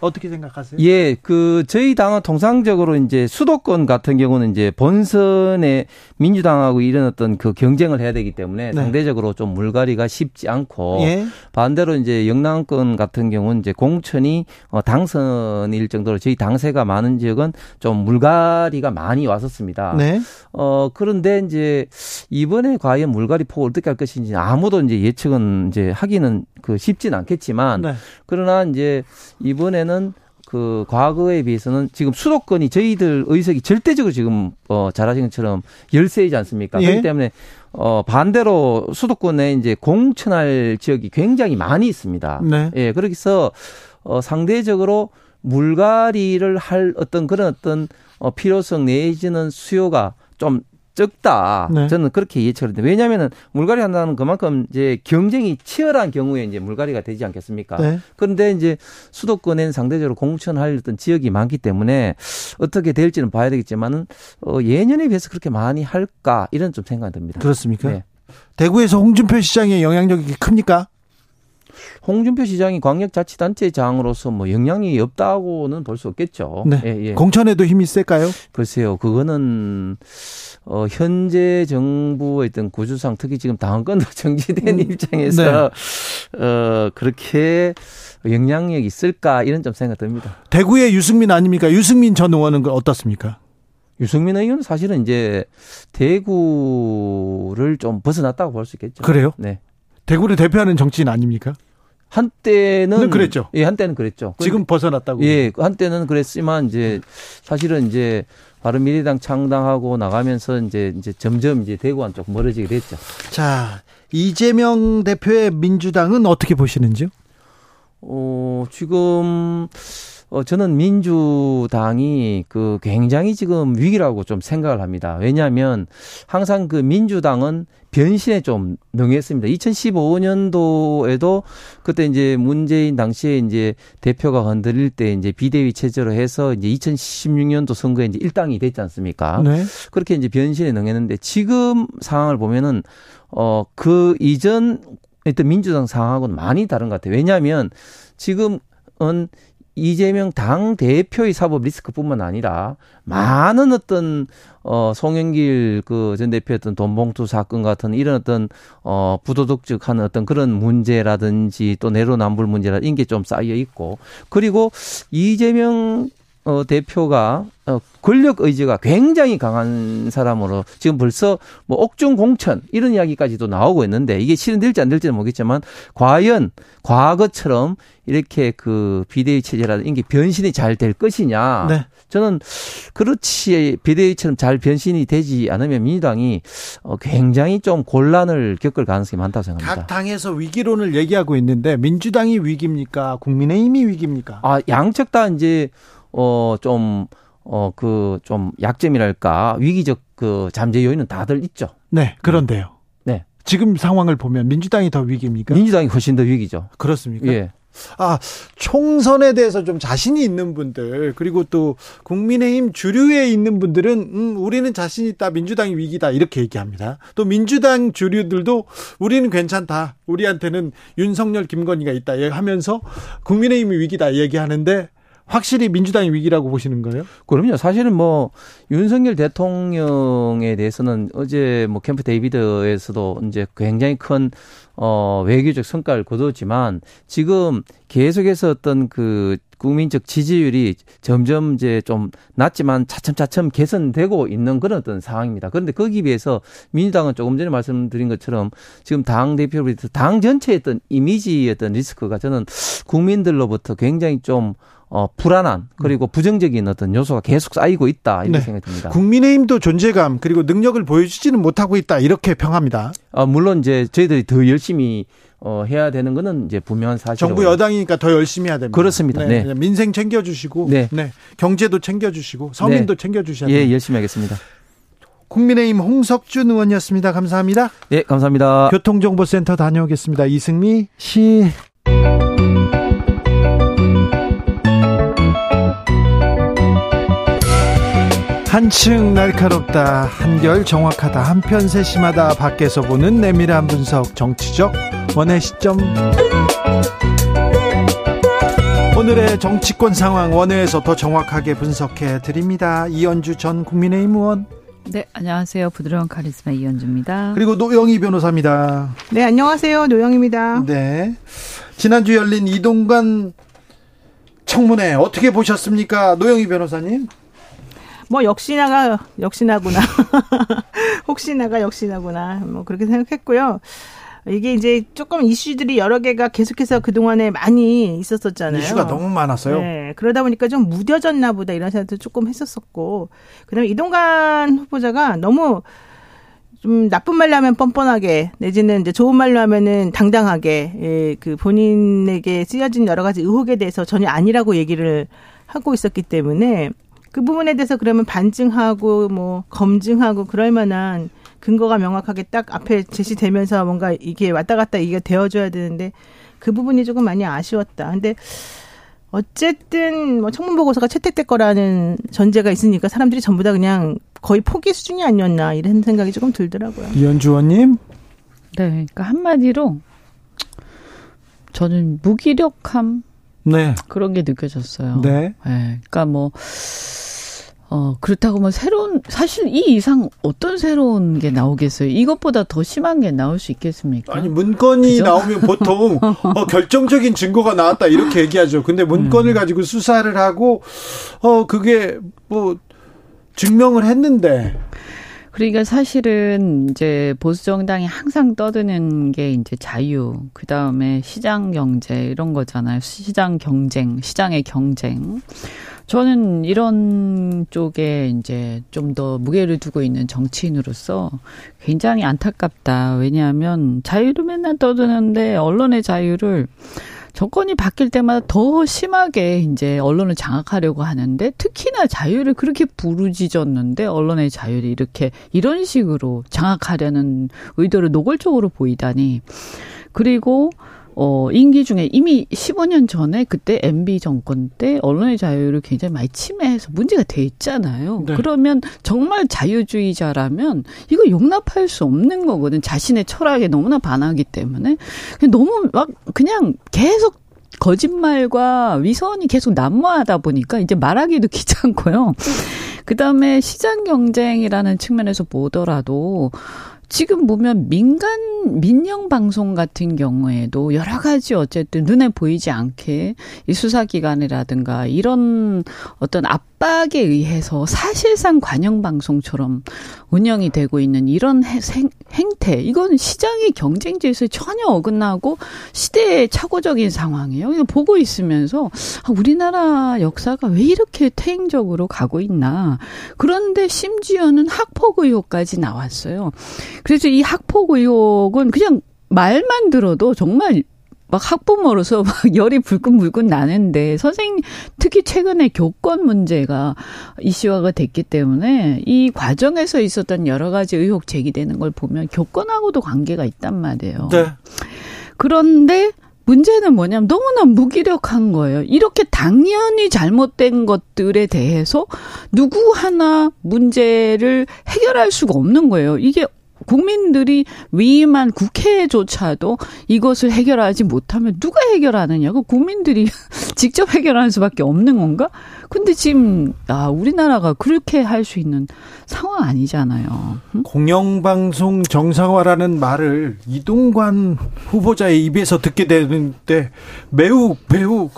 Speaker 1: 어떻게 생각하세요?
Speaker 4: 예, 그 저희 당은 통상적으로 이제 수도권 같은 경우는 이제 본선에 민주당하고 이런 어떤 그 경쟁을 해야 되기 때문에 네. 상대적으로 좀 물갈이가 쉽지 않고 예. 반대로 이제 영남권 같은 경우는 이제 공천이 어 당선일 정도로 저희 당세가 많은 지역은 좀 물갈이가 많이 왔었습니다. 네. 어 그런데 이제 이번에 과연 물갈이 폭을 어떻게 할 것인지 아무도 이제 예측은 이제 하기는 그 쉽진 않겠지만 네. 그러나 이제 이번에는 그 과거에 비해서는 지금 수도권이 저희들 의석이 절대적으로 지금 어 잘하신 것처럼 열세이지 않습니까? 예. 그렇기 때문에 어 반대로 수도권에 이제 공천할 지역이 굉장히 많이 있습니다. 네. 예, 그래서 어 상대적으로 물갈이를 할 어떤 그런 어떤 어 필요성 내지는 수요가 좀 적다. 네. 저는 그렇게 예측을 했는데 왜냐하면 물갈이 한다는 그만큼 이제 경쟁이 치열한 경우에 이제 물갈이가 되지 않겠습니까? 네. 그런데 이제 수도권에는 상대적으로 공천할 어떤 지역이 많기 때문에 어떻게 될지는 봐야 되겠지만은 어, 예년에 비해서 그렇게 많이 할까 이런 좀 생각이 듭니다.
Speaker 1: 그렇습니까? 네. 대구에서 홍준표 시장의 영향력이 큽니까?
Speaker 4: 홍준표 시장이 광역자치단체 장으로서 뭐 영향이 없다고는 볼 수 없겠죠.
Speaker 1: 네. 예, 예. 공천에도 힘이 셀까요?
Speaker 4: 글쎄요, 그거는 어 현재 정부의 어떤 구조상 특히 지금 당원권도 정지된 음, 입장에서 네. 어 그렇게 영향력이 있을까 이런 좀 생각 듭니다.
Speaker 1: 대구의 유승민 아닙니까? 유승민 전 의원은 어떻습니까?
Speaker 4: 유승민 의원은 사실은 이제 대구를 좀 벗어났다고 볼 수 있겠죠.
Speaker 1: 그래요? 네. 대구를 대표하는 정치인 아닙니까?
Speaker 4: 한때는
Speaker 1: 그랬죠.
Speaker 4: 예, 한때는 그랬죠.
Speaker 1: 지금 벗어났다고.
Speaker 4: 예, 한때는 그랬지만 이제 사실은 이제 바른 미래당 창당하고 나가면서 이제 이제 점점 이제 대구안 쪽 멀어지게 됐죠.
Speaker 1: 자, 이재명 대표의 민주당은 어떻게 보시는지요?
Speaker 4: 어, 지금 어, 저는 민주당이 그 굉장히 지금 위기라고 좀 생각을 합니다. 왜냐하면 항상 그 민주당은 변신에 좀 능했습니다. 2015년도에도 그때 이제 문재인 당시에 이제 대표가 건드릴 때 이제 비대위 체제로 해서 이제 2016년도 선거에 이제 일당이 됐지 않습니까? 네. 그렇게 이제 변신에 능했는데 지금 상황을 보면은 어, 그 이전 했던 민주당 상황하고는 많이 다른 것 같아요. 왜냐하면 지금은 이재명 당 대표의 사법 리스크뿐만 아니라 많은 어떤 어 송영길 그 전 대표였던 돈봉투 사건 같은 이런 어떤 어 부도덕적한 어떤 그런 문제라든지 또 내로남불 문제라 이런 게 좀 쌓여 있고 그리고 이재명 어, 대표가 어, 권력 의지가 굉장히 강한 사람으로 지금 벌써 뭐 옥중 공천 이런 이야기까지도 나오고 있는데 이게 실현될지 안 될지는 모르겠지만 과연 과거처럼 이렇게 그 비대위 체제라든 이게 변신이 잘 될 것이냐. 네. 저는 그렇지 비대위처럼 잘 변신이 되지 않으면 민주당이 어, 굉장히 좀 곤란을 겪을 가능성이 많다고 생각합니다.
Speaker 1: 각 당에서 위기론을 얘기하고 있는데 민주당이 위기입니까? 국민의힘이 위기입니까?
Speaker 4: 아 양측 다 이제 어, 좀, 어, 그, 좀 약점이랄까, 위기적 그 잠재 요인은 다들 있죠.
Speaker 1: 네, 그런데요. 네. 지금 상황을 보면 민주당이 더 위기입니까?
Speaker 4: 민주당이 훨씬 더 위기죠.
Speaker 1: 그렇습니까?
Speaker 4: 예.
Speaker 1: 아, 총선에 대해서 좀 자신이 있는 분들, 그리고 또 국민의힘 주류에 있는 분들은, 음, 우리는 자신 있다, 민주당이 위기다, 이렇게 얘기합니다. 또 민주당 주류들도 우리는 괜찮다, 우리한테는 윤석열, 김건희가 있다, 하면서 국민의힘이 위기다, 얘기하는데, 확실히 민주당이 위기라고 보시는 거예요?
Speaker 4: 그럼요. 사실은 뭐 윤석열 대통령에 대해서는 어제 뭐 캠프 데이비드에서도 이제 굉장히 큰 어, 외교적 성과를 거뒀지만 지금 계속해서 어떤 그 국민적 지지율이 점점 이제 좀 낮지만 차츰차츰 개선되고 있는 그런 어떤 상황입니다. 그런데 거기에 비해서 민주당은 조금 전에 말씀드린 것처럼 지금 당 대표로부터 당 전체의 어떤 이미지의 어떤 리스크가 저는 국민들로부터 굉장히 좀 어, 불안한 그리고 부정적인 어떤 요소가 계속 쌓이고 있다 이렇게 네. 생각이 듭니다.
Speaker 1: 국민의힘도 존재감 그리고 능력을 보여주지는 못하고 있다 이렇게 평합니다.
Speaker 4: 아, 물론 이제 저희들이 더 열심히 어, 해야 되는 거는 이제 분명한 사실.
Speaker 1: 정부 여당이니까 더 열심히 해야 됩니다.
Speaker 4: 그렇습니다. 네.
Speaker 1: 네. 민생 챙겨주시고, 네. 네. 경제도 챙겨주시고, 서민도 네. 챙겨주셔야
Speaker 4: 됩니다. 예, 열심히 하겠습니다.
Speaker 1: 국민의힘 홍석준 의원이었습니다. 감사합니다.
Speaker 4: 네, 감사합니다.
Speaker 1: 교통정보센터 다녀오겠습니다. 이승미 씨. 한층 날카롭다, 한결 정확하다, 한편 세심하다, 밖에서 보는 내밀한 분석, 정치적 원의 시점. 오늘의 정치권 상황 원회에서 더 정확하게 분석해 드립니다. 이현주 전 국민의힘 의원.
Speaker 5: 네, 안녕하세요. 부드러운 카리스마 이현주입니다.
Speaker 1: 그리고 노영희 변호사입니다.
Speaker 6: 네, 안녕하세요. 노영입니다.
Speaker 1: 네. 지난주 열린 이동관 청문회 어떻게 보셨습니까? 노영희 변호사님?
Speaker 6: 뭐 역시나가 역시나구나. 혹시나가 역시나구나. 뭐 그렇게 생각했고요. 이게 이제 조금 이슈들이 여러 개가 계속해서 그동안에 많이 있었었잖아요.
Speaker 1: 이슈가 너무 많았어요.
Speaker 6: 네. 그러다 보니까 좀 무뎌졌나 보다 이런 생각도 조금 했었었고. 그다음에 이동관 후보자가 너무 좀 나쁜 말로 하면 뻔뻔하게 내지는 이제 좋은 말로 하면은 당당하게 예, 그 본인에게 쓰여진 여러 가지 의혹에 대해서 전혀 아니라고 얘기를 하고 있었기 때문에 그 부분에 대해서 그러면 반증하고 뭐 검증하고 그럴 만한 근거가 명확하게 딱 앞에 제시되면서 뭔가 이게 왔다 갔다 이게 되어줘야 되는데 그 부분이 조금 많이 아쉬웠다. 근데 어쨌든 뭐 청문 보고서가 채택될 거라는 전제가 있으니까 사람들이 전부 다 그냥 거의 포기 수준이 아니었나 이런 생각이 조금 들더라고요.
Speaker 1: 이현주 의원님.
Speaker 5: 네, 그러니까 한마디로 저는 무기력함 네. 그런 게 느껴졌어요. 네. 네. 그러니까 뭐 어, 그렇다고 뭐 새로운, 사실 이 이상 어떤 새로운 게 나오겠어요? 이것보다 더 심한 게 나올 수 있겠습니까?
Speaker 1: 아니, 문건이 그죠? 나오면 보통 어, 결정적인 증거가 나왔다 이렇게 얘기하죠. 근데 문건을 음. 가지고 수사를 하고, 어, 그게 뭐, 증명을 했는데.
Speaker 5: 그러니까 사실은 이제 보수 정당이 항상 떠드는 게 이제 자유, 그 다음에 시장 경제 이런 거잖아요. 시장 경쟁, 시장의 경쟁. 저는 이런 쪽에 이제 좀 더 무게를 두고 있는 정치인으로서 굉장히 안타깝다. 왜냐하면 자유를 맨날 떠드는데 언론의 자유를 정권이 바뀔 때마다 더 심하게 이제 언론을 장악하려고 하는데 특히나 자유를 그렇게 부르짖었는데 언론의 자유를 이렇게 이런 식으로 장악하려는 의도를 노골적으로 보이다니. 그리고 어, 임기 중에 이미 15년 전에 그때 MB 정권 때 언론의 자유를 굉장히 많이 침해해서 문제가 돼 있잖아요. 네. 그러면 정말 자유주의자라면 이거 용납할 수 없는 거거든. 자신의 철학에 너무나 반하기 때문에. 너무 막 그냥 계속 거짓말과 위선이 계속 난무하다 보니까 이제 말하기도 귀찮고요. 그 다음에 시장 경쟁이라는 측면에서 보더라도 지금 보면 민간 민영 방송 같은 경우에도 여러 가지 어쨌든 눈에 보이지 않게 이 수사기관이라든가 이런 어떤 압 박에 의해서 사실상 관영 방송처럼 운영이 되고 있는 이런 행태 이건 시장의 경쟁 질서에 전혀 어긋나고 시대의 착오적인 상황이에요. 이거 보고 있으면서 아, 우리나라 역사가 왜 이렇게 퇴행적으로 가고 있나. 그런데 심지어는 학폭 의혹까지 나왔어요. 그래서 이 학폭 의혹은 그냥 말만 들어도 정말 막 학부모로서 막 열이 불끈불끈 나는데 선생님 특히 최근에 교권 문제가 이슈화가 됐기 때문에 이 과정에서 있었던 여러 가지 의혹 제기되는 걸 보면 교권하고도 관계가 있단 말이에요. 네. 그런데 문제는 뭐냐면 너무나 무기력한 거예요. 이렇게 당연히 잘못된 것들에 대해서 누구 하나 문제를 해결할 수가 없는 거예요. 이게 국민들이 위임한 국회조차도 이것을 해결하지 못하면 누가 해결하느냐고 국민들이 직접 해결하는 수밖에 없는 건가? 근데 지금 아 우리나라가 그렇게 할 수 있는 상황 아니잖아요.
Speaker 1: 응? 공영방송 정상화라는 말을 이동관 후보자의 입에서 듣게 되는데 매우 매우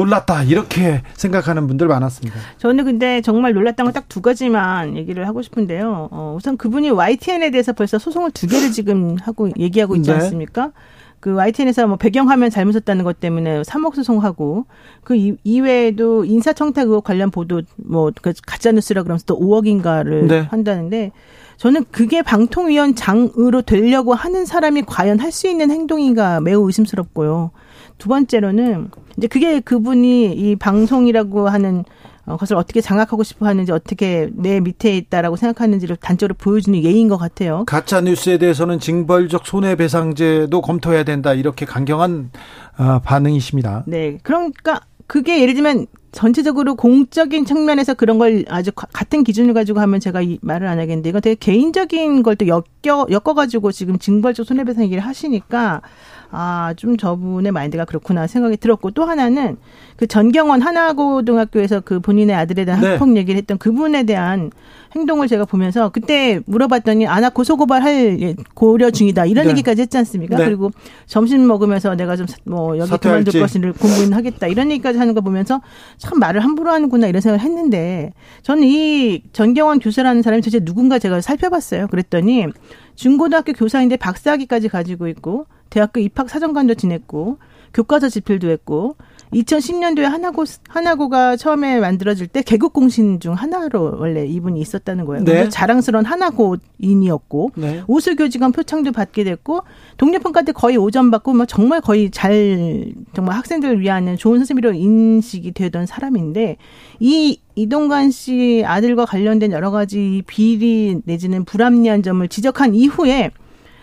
Speaker 1: 놀랐다 이렇게 생각하는 분들 많았습니다.
Speaker 6: 저는 근데 정말 놀랐던 건 딱 두 가지만 얘기를 하고 싶은데요. 어, 우선 그분이 YTN에 대해서 벌써 소송을 두 개를 지금 하고 얘기하고 있지 네. 않습니까? 그 YTN에서 뭐 배경화면 잘못 썼다는 것 때문에 3억 소송하고 그 이외에도 인사청탁 의혹 관련 보도 뭐그 가짜 뉴스라 그러면서 또 5억인가를 네. 한다는데 저는 그게 방통위원장으로 되려고 하는 사람이 과연 할 수 있는 행동인가 매우 의심스럽고요. 두 번째로는 이제 그게 그분이 이 방송이라고 하는 어, 것을 어떻게 장악하고 싶어 하는지 어떻게 내 밑에 있다라고 생각하는지를 단적으로 보여주는 예인 것 같아요.
Speaker 1: 가짜 뉴스에 대해서는 징벌적 손해배상제도 검토해야 된다 이렇게 강경한 어, 반응이십니다.
Speaker 6: 네, 그러니까 그게 예를 들면 전체적으로 공적인 측면에서 그런 걸 아주 같은 기준을 가지고 하면 제가 이 말을 안 하겠는데 이건 되게 개인적인 걸 또 엮여 엮어 가지고 지금 징벌적 손해배상 얘기를 하시니까 아, 좀 저분의 마인드가 그렇구나 생각이 들었고 또 하나는 그 전경원 하나고등학교에서 그 본인의 아들에 대한 네. 학폭 얘기를 했던 그분에 대한 행동을 제가 보면서 그때 물어봤더니 아나 고소고발할 예, 고려 중이다 이런 네. 얘기까지 했지 않습니까? 네. 그리고 점심 먹으면서 내가 좀 뭐 여기 그만둘 것을 공부는 하겠다 이런 얘기까지 하는 거 보면서 참 말을 함부로 하는구나 이런 생각을 했는데 저는 이 전경원 교수라는 사람이 도대체 누군가 제가 살펴봤어요. 그랬더니 중고등학교 교사인데 박사학위까지 가지고 있고 대학교 입학 사정관도 지냈고 교과서 집필도 했고 2010년도에 하나고 하나고가 처음에 만들어질 때 개국 공신 중 하나로 원래 이분이 있었다는 거예요. 네. 자랑스러운 하나고인이었고 네. 우수교 직원 표창도 받게 됐고 동료평가 때 거의 5점 받고 뭐 정말 거의 잘 정말 학생들을 위한 좋은 선생님으로 인식이 되던 사람인데 이 이동관 씨 아들과 관련된 여러 가지 비리 내지는 불합리한 점을 지적한 이후에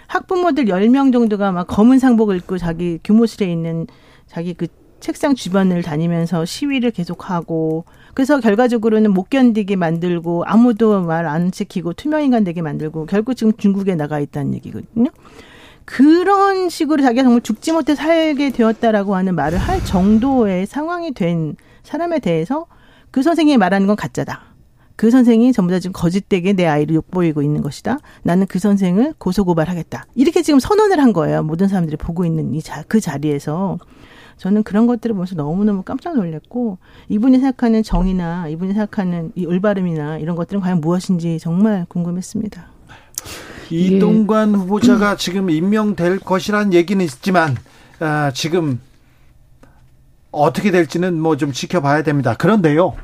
Speaker 6: 학부모들 10명 정도가 막 검은 상복을 입고 자기 교무실에 있는 자기 그 책상 주변을 다니면서 시위를 계속하고 그래서 결과적으로는 못 견디게 만들고 아무도 말 안 지키고 투명인간 되게 만들고 결국 지금 중국에 나가 있다는 얘기거든요. 그런 식으로 자기가 정말 죽지 못해 살게 되었다라고 하는 말을 할 정도의 상황이 된 사람에 대해서 그 선생님이 말하는 건 가짜다. 그 선생이 전부 다 지금 거짓되게 내 아이를 욕보이고 있는 것이다. 나는 그 선생을 고소고발하겠다. 이렇게 지금 선언을 한 거예요. 모든 사람들이 보고 있는 이 자, 그 자리에서. 저는 그런 것들을 보면서 너무너무 깜짝 놀랐고 이분이 생각하는 정의나 이분이 생각하는 이 올바름이나 이런 것들은 과연 무엇인지 정말 궁금했습니다.
Speaker 1: 이동관 예. 후보자가 지금 임명될 것이라는 얘기는 있지만 아, 지금 어떻게 될지는 뭐 좀 지켜봐야 됩니다. 그런데요,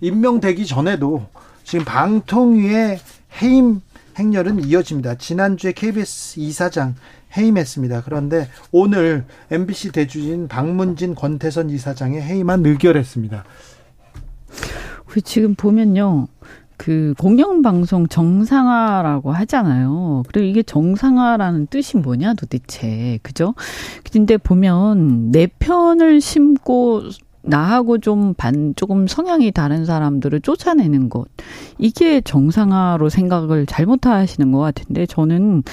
Speaker 1: 임명되기 전에도 지금 방통위의 해임 행렬은 이어집니다. 지난주에 KBS 이사장 해임했습니다. 그런데 오늘 MBC 대주인 박문진 권태선 이사장의 해임안 의결했습니다.
Speaker 5: 지금 보면요. 그 공영방송 정상화라고 하잖아요. 그리고 이게 정상화라는 뜻이 뭐냐 도대체. 그죠? 근데 보면 내 편을 심고 나하고 좀 반, 조금 성향이 다른 사람들을 쫓아내는 것. 이게 정상화로 생각을 잘못하시는 것 같은데 저는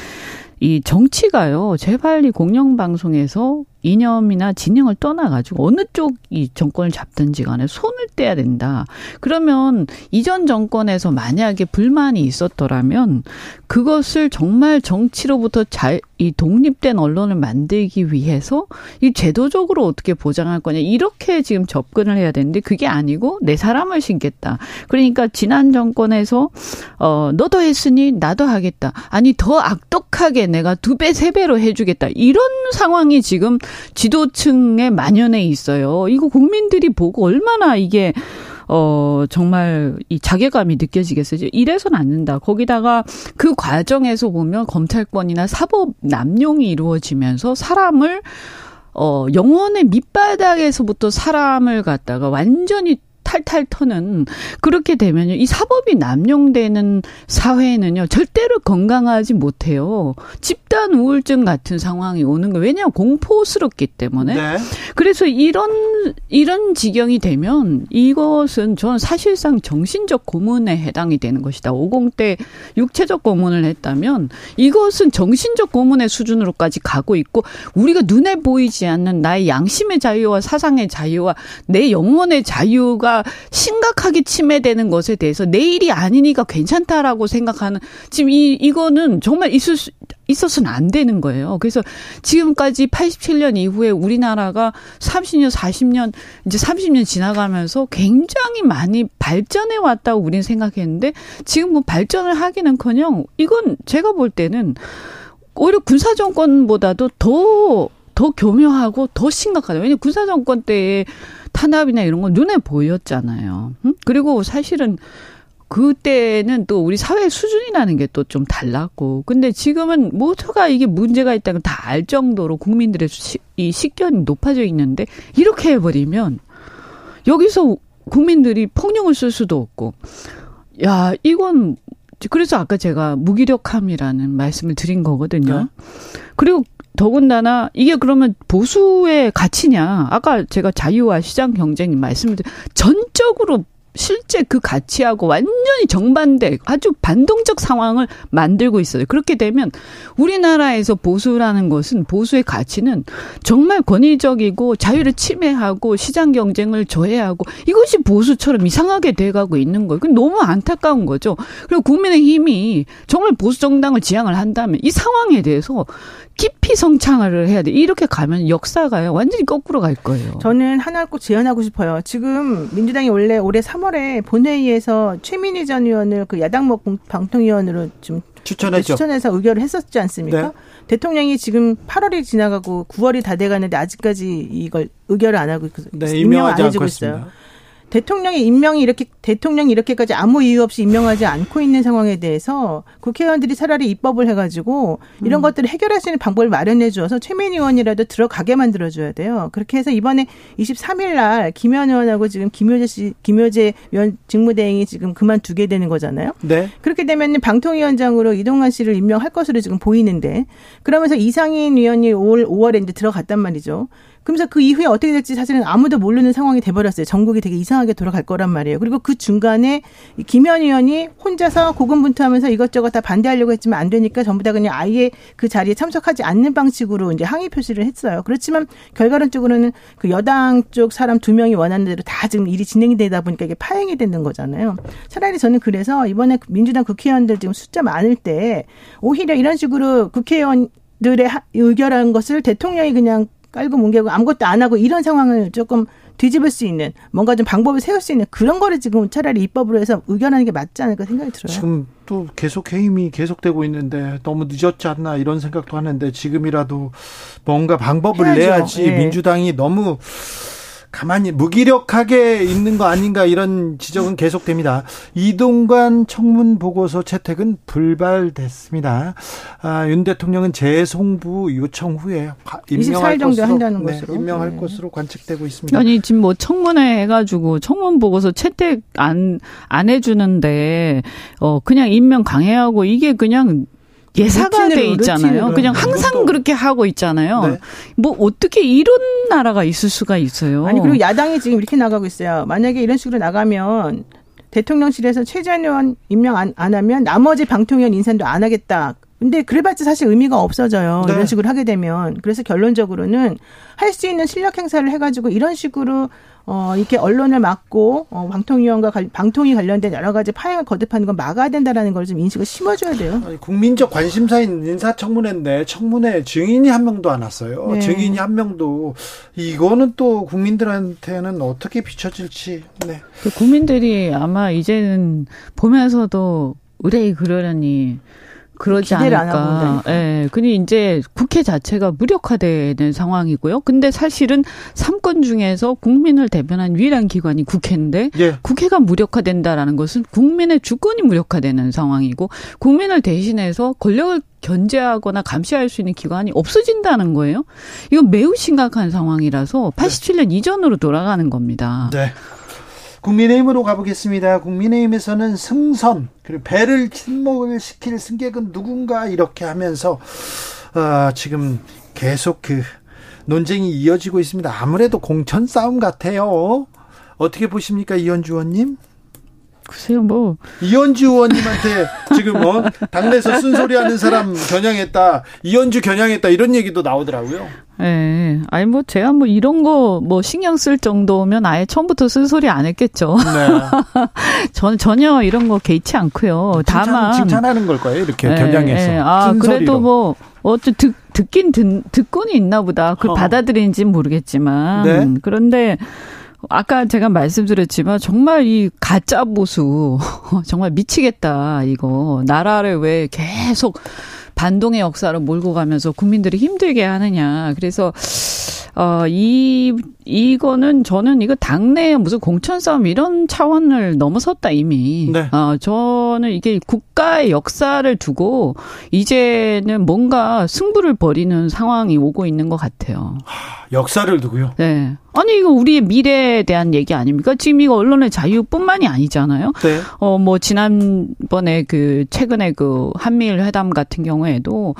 Speaker 5: 이 정치가요, 제발 이 공영방송에서 이념이나 진영을 떠나가지고 어느 쪽이 정권을 잡든지 간에 손을 떼야 된다. 그러면 이전 정권에서 만약에 불만이 있었더라면 그것을 정말 정치로부터 잘, 이 독립된 언론을 만들기 위해서 이 제도적으로 어떻게 보장할 거냐. 이렇게 지금 접근을 해야 되는데 그게 아니고 내 사람을 신겠다. 그러니까 지난 정권에서 어, 너도 했으니 나도 하겠다. 아니, 더 악독하게 내가 두 배, 세 배로 해주겠다. 이런 상황이 지금 지도층에 만연해 있어요. 이거 국민들이 보고 얼마나 이게 어, 정말 이 자괴감이 느껴지겠어요. 이래서는 안 된다. 거기다가 그 과정에서 보면 검찰권이나 사법 남용이 이루어지면서 사람을 어, 영혼의 밑바닥에서부터 사람을 갖다가 완전히 탈탈 터는 그렇게 되면요. 이 사법이 남용되는 사회는요. 절대로 건강하지 못해요. 집단 우울증 같은 상황이 오는 거 왜냐 공포스럽기 때문에. 네. 그래서 이런 이런 지경이 되면 이것은 전 사실상 정신적 고문에 해당이 되는 것이다. 50대 육체적 고문을 했다면 이것은 정신적 고문의 수준으로까지 가고 있고 우리가 눈에 보이지 않는 나의 양심의 자유와 사상의 자유와 내 영혼의 자유가 심각하게 침해되는 것에 대해서 내일이 아니니까 괜찮다라고 생각하는 지금 이 이거는 정말 있을 수 있어서는 안 되는 거예요. 그래서 지금까지 87년 이후에 우리나라가 30년, 40년, 이제 30년 지나가면서 굉장히 많이 발전해 왔다고 우리는 생각했는데 지금 뭐 발전을 하기는 커녕 이건 제가 볼 때는 오히려 군사정권보다도 더, 더 교묘하고 더 심각하다. 왜냐면 군사 정권 때에 탄압이나 이런 건 눈에 보였잖아요. 응? 그리고 사실은 그때는 또 우리 사회 수준이라는 게 또 좀 달랐고. 근데 지금은 모두가 이게 문제가 있다는 다알 정도로 국민들의 시, 이 식견이 높아져 있는데 이렇게 해버리면 여기서 국민들이 폭력을 쓸 수도 없고. 야, 이건 그래서 아까 제가 무기력함이라는 말씀을 드린 거거든요. 네. 그리고 더군다나 이게 그러면 보수의 가치냐? 아까 제가 자유와 시장 경쟁 말씀드린 전적으로 실제 그 가치하고 완전히 정반대 아주 반동적 상황을 만들고 있어요. 그렇게 되면 우리나라에서 보수라는 것은 보수의 가치는 정말 권위적이고 자유를 침해하고 시장 경쟁을 저해하고 이것이 보수처럼 이상하게 돼가고 있는 거예요. 너무 안타까운 거죠. 그리고 국민의힘이 정말 보수 정당을 지향을 한다면 이 상황에 대해서 깊이 성창을 해야 돼. 이렇게 가면 역사가요 완전히 거꾸로 갈 거예요.
Speaker 6: 저는 하나 꼭 제안하고 싶어요. 지금 민주당이 원래 올해 3월에 본회의에서 최민희 전 의원을 그 야당 방통위원으로 좀 추천했죠. 추천해서 의결을 했었지 않습니까? 네. 대통령이 지금 8월이 지나가고 9월이 다 돼가는데 아직까지 이걸 의결을 안 하고 네, 임명 안 해주고 있어요. 대통령의 임명이 이렇게 대통령이 이렇게까지 아무 이유 없이 임명하지 않고 있는 상황에 대해서 국회의원들이 차라리 입법을 해가지고 이런 음. 것들을 해결할 수 있는 방법을 마련해 주어서 최민희 의원이라도 들어가게 만들어 줘야 돼요. 그렇게 해서 이번에 23일 날 김현 의원하고 지금 김효재 씨 김효재 위원 직무대행이 지금 그만두게 되는 거잖아요. 네. 그렇게 되면 방통위원장으로 이동관 씨를 임명할 것으로 지금 보이는데 그러면서 이상인 위원이 올 5월에 이제 들어갔단 말이죠. 그러면서 그 이후에 어떻게 될지 사실은 아무도 모르는 상황이 돼버렸어요. 전국이 되게 이상하게 돌아갈 거란 말이에요. 그리고 그 중간에 김현 의원이 혼자서 고군분투하면서 이것저것 다 반대하려고 했지만 안 되니까 전부 다 그냥 아예 그 자리에 참석하지 않는 방식으로 이제 항의 표시를 했어요. 그렇지만 결과론적으로는 그 여당 쪽 사람 두 명이 원하는 대로 다 지금 일이 진행이 되다 보니까 이게 파행이 되는 거잖아요. 차라리 저는 그래서 이번에 민주당 국회의원들 지금 숫자 많을 때 오히려 이런 식으로 국회의원 들의 의결한 것을 대통령이 그냥 깔고 뭉개고 아무것도 안 하고 이런 상황을 조금 뒤집을 수 있는 뭔가 좀 방법을 세울 수 있는 그런 거를 지금 차라리 입법으로 해서 의견하는 게 맞지 않을까 생각이 들어요.
Speaker 1: 지금 또 계속 해임이 계속되고 있는데 너무 늦었지 않나 이런 생각도 하는데 지금이라도 뭔가 방법을 해야죠. 내야지 네. 민주당이 너무 가만히 무기력하게 있는 거 아닌가 이런 지적은 계속됩니다. 이동관 청문 보고서 채택은 불발됐습니다. 아, 윤 대통령은 재송부 요청 후에
Speaker 6: 임명할 정도 것으로, 한다는
Speaker 1: 네,
Speaker 6: 것으로
Speaker 1: 임명할 네. 것으로 관측되고 있습니다.
Speaker 5: 아니 지금 뭐 청문회 해가지고 청문 보고서 채택 안 안 해주는데 어 그냥 임명 강행하고 이게 그냥 예사가 돼 있잖아요. 그냥 항상 그렇게 하고 있잖아요. 네. 뭐 어떻게 이런 나라가 있을 수가 있어요.
Speaker 6: 아니 그리고 야당이 지금 이렇게 나가고 있어요. 만약에 이런 식으로 나가면 대통령실에서 최재현 의원 임명 안, 안 하면 나머지 방통위원 인선도 안 하겠다. 근데 그래봤자 사실 의미가 없어져요. 네. 이런 식으로 하게 되면. 그래서 결론적으로는 할 수 있는 실력 행사를 해가지고 이런 식으로 어, 이렇게 언론을 막고, 어, 방통위원과 관, 방통위 관련된 여러 가지 파행을 거듭하는 건 막아야 된다라는 걸 좀 인식을 심어줘야 돼요.
Speaker 1: 아니, 국민적 관심사인 인사청문회인데 청문회 증인이 한 명도 안 왔어요. 네. 증인이 한 명도 이거는 또 국민들한테는 어떻게 비춰질지. 네.
Speaker 5: 그 국민들이 아마 이제는 보면서도 의뢰 그러려니 그러지 않을까. 예. 네. 근데 이제 국회 자체가 무력화되는 상황이고요. 근데 사실은 삼권 중에서 국민을 대변한 유일한 기관이 국회인데 예. 국회가 무력화된다라는 것은 국민의 주권이 무력화되는 상황이고 국민을 대신해서 권력을 견제하거나 감시할 수 있는 기관이 없어진다는 거예요. 이건 매우 심각한 상황이라서 87년 네. 이전으로 돌아가는 겁니다.
Speaker 1: 네. 국민의힘으로 가보겠습니다. 국민의힘에서는 승선 그리고 배를 침몰을 시킬 승객은 누군가 이렇게 하면서 어, 지금 계속 그 논쟁이 이어지고 있습니다. 아무래도 공천 싸움 같아요. 어떻게 보십니까, 이현주 의원님?
Speaker 5: 글쎄요, 뭐.
Speaker 1: 이현주 의원님한테 지금 뭐, 당내에서 쓴소리 하는 사람 겨냥했다, 이현주 겨냥했다, 이런 얘기도 나오더라고요.
Speaker 5: 예. 네. 아니, 뭐, 제가 뭐 이런 거 뭐 신경 쓸 정도면 아예 처음부터 쓴소리 안 했겠죠. 네. 전 전혀 이런 거 개의치 않고요. 칭찬, 다만.
Speaker 1: 칭찬하는 걸 거예요, 이렇게 네, 겨냥해서. 네.
Speaker 5: 아, 쓴소리로. 그래도 뭐, 어째 듣, 듣긴 듣, 듣고는 있나 보다. 그 어. 받아들인지는 모르겠지만. 네. 그런데, 아까 제가 말씀드렸지만 정말 이 가짜 보수 정말 미치겠다 이거. 나라를 왜 계속 반동의 역사를 몰고 가면서 국민들이 힘들게 하느냐. 그래서 어, 이, 이거는 저는 이거 당내 무슨 공천 싸움 이런 차원을 넘어섰다 이미. 네. 어, 저는 이게 국가의 역사를 두고 이제는 뭔가 승부를 벌이는 상황이 오고 있는 것 같아요.
Speaker 1: 하, 역사를 두고요?
Speaker 5: 네. 아니 이거 우리의 미래에 대한 얘기 아닙니까? 지금 이거 언론의 자유뿐만이 아니잖아요. 네. 어뭐 지난번에 그 최근에 그 한미일 회담 같은 경우에도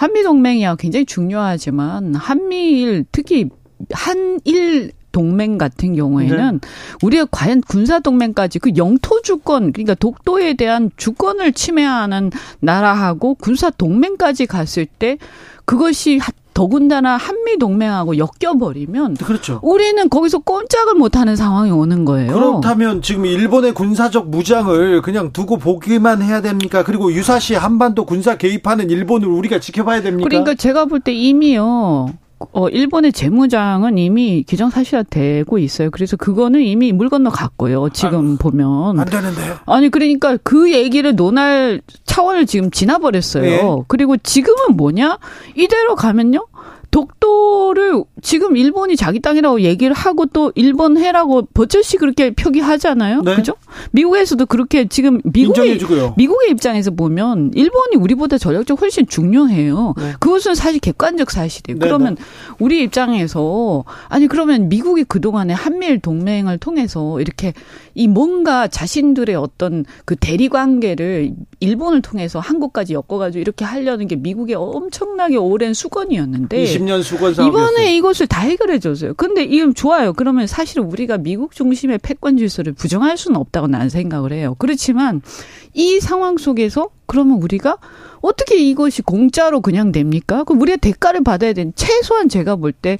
Speaker 5: 한미 동맹이야 굉장히 중요하지만 한미일 특히 한일 동맹 같은 경우에는 네. 우리가 과연 군사 동맹까지 그 영토 주권 그러니까 독도에 대한 주권을 침해하는 나라하고 군사 동맹까지 갔을 때 그것이 더군다나 한미 동맹하고 엮여버리면 그렇죠. 우리는 거기서 꼼짝을 못하는 상황이 오는 거예요.
Speaker 1: 그렇다면 지금 일본의 군사적 무장을 그냥 두고 보기만 해야 됩니까? 그리고 유사시 한반도 군사 개입하는 일본을 우리가 지켜봐야 됩니까?
Speaker 5: 그러니까 제가 볼 때 이미요. 어, 일본의 재무장은 이미 기정사실화되고 있어요. 그래서 그거는 이미 물 건너 갔고요. 지금 아, 보면.
Speaker 1: 안 되는데요.
Speaker 5: 아니, 그러니까 그 얘기를 논할 차원을 지금 지나버렸어요. 네. 그리고 지금은 뭐냐? 이대로 가면요? 독도를 지금 일본이 자기 땅이라고 얘기를 하고 또 일본 해라고 버젓이 그렇게 표기하잖아요. 네. 그죠? 미국에서도 그렇게 지금 미국의 미국의 입장에서 보면 일본이 우리보다 전력적 훨씬 중요해요. 네. 그것은 사실 객관적 사실이에요. 네, 그러면 네. 우리 입장에서 아니 그러면 미국이 그동안에 한미일 동맹을 통해서 이렇게 이 뭔가 자신들의 어떤 그 대리 관계를 일본을 통해서 한국까지 엮어가지고 이렇게 하려는 게 미국의 엄청나게 오랜 수건이었는데
Speaker 1: 20년 수건 사업
Speaker 5: 이번에 이것을 다 해결해 줬어요. 근데 이건 좋아요. 그러면 사실 우리가 미국 중심의 패권 질서를 부정할 수는 없다고 나는 생각을 해요. 그렇지만 이 상황 속에서 그러면 우리가 어떻게 이것이 공짜로 그냥 됩니까? 그럼 우리가 대가를 받아야 되는 최소한 제가 볼때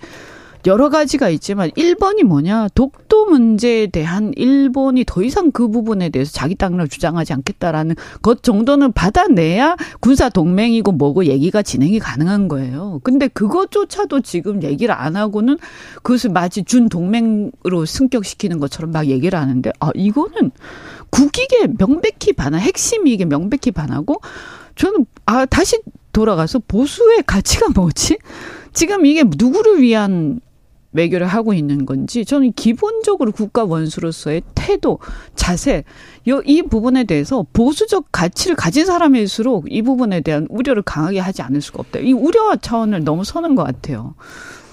Speaker 5: 여러 가지가 있지만 1번이 뭐냐? 독도 문제에 대한 일본이 더 이상 그 부분에 대해서 자기 땅을 주장하지 않겠다라는 것 정도는 받아내야 군사 동맹이고 뭐고 얘기가 진행이 가능한 거예요. 근데 그것조차도 지금 얘기를 안 하고는 그것을 마치 준 동맹으로 승격시키는 것처럼 막 얘기를 하는데 아 이거는 국익에 명백히 반한 핵심이 이게 명백히 반하고 저는 아 다시 돌아가서 보수의 가치가 뭐지? 지금 이게 누구를 위한 외교를 하고 있는 건지 저는 기본적으로 국가 원수로서의 태도, 자세 이 부분에 대해서 보수적 가치를 가진 사람일수록 이 부분에 대한 우려를 강하게 하지 않을 수가 없다. 이 우려 차원을 너무 서는 것 같아요.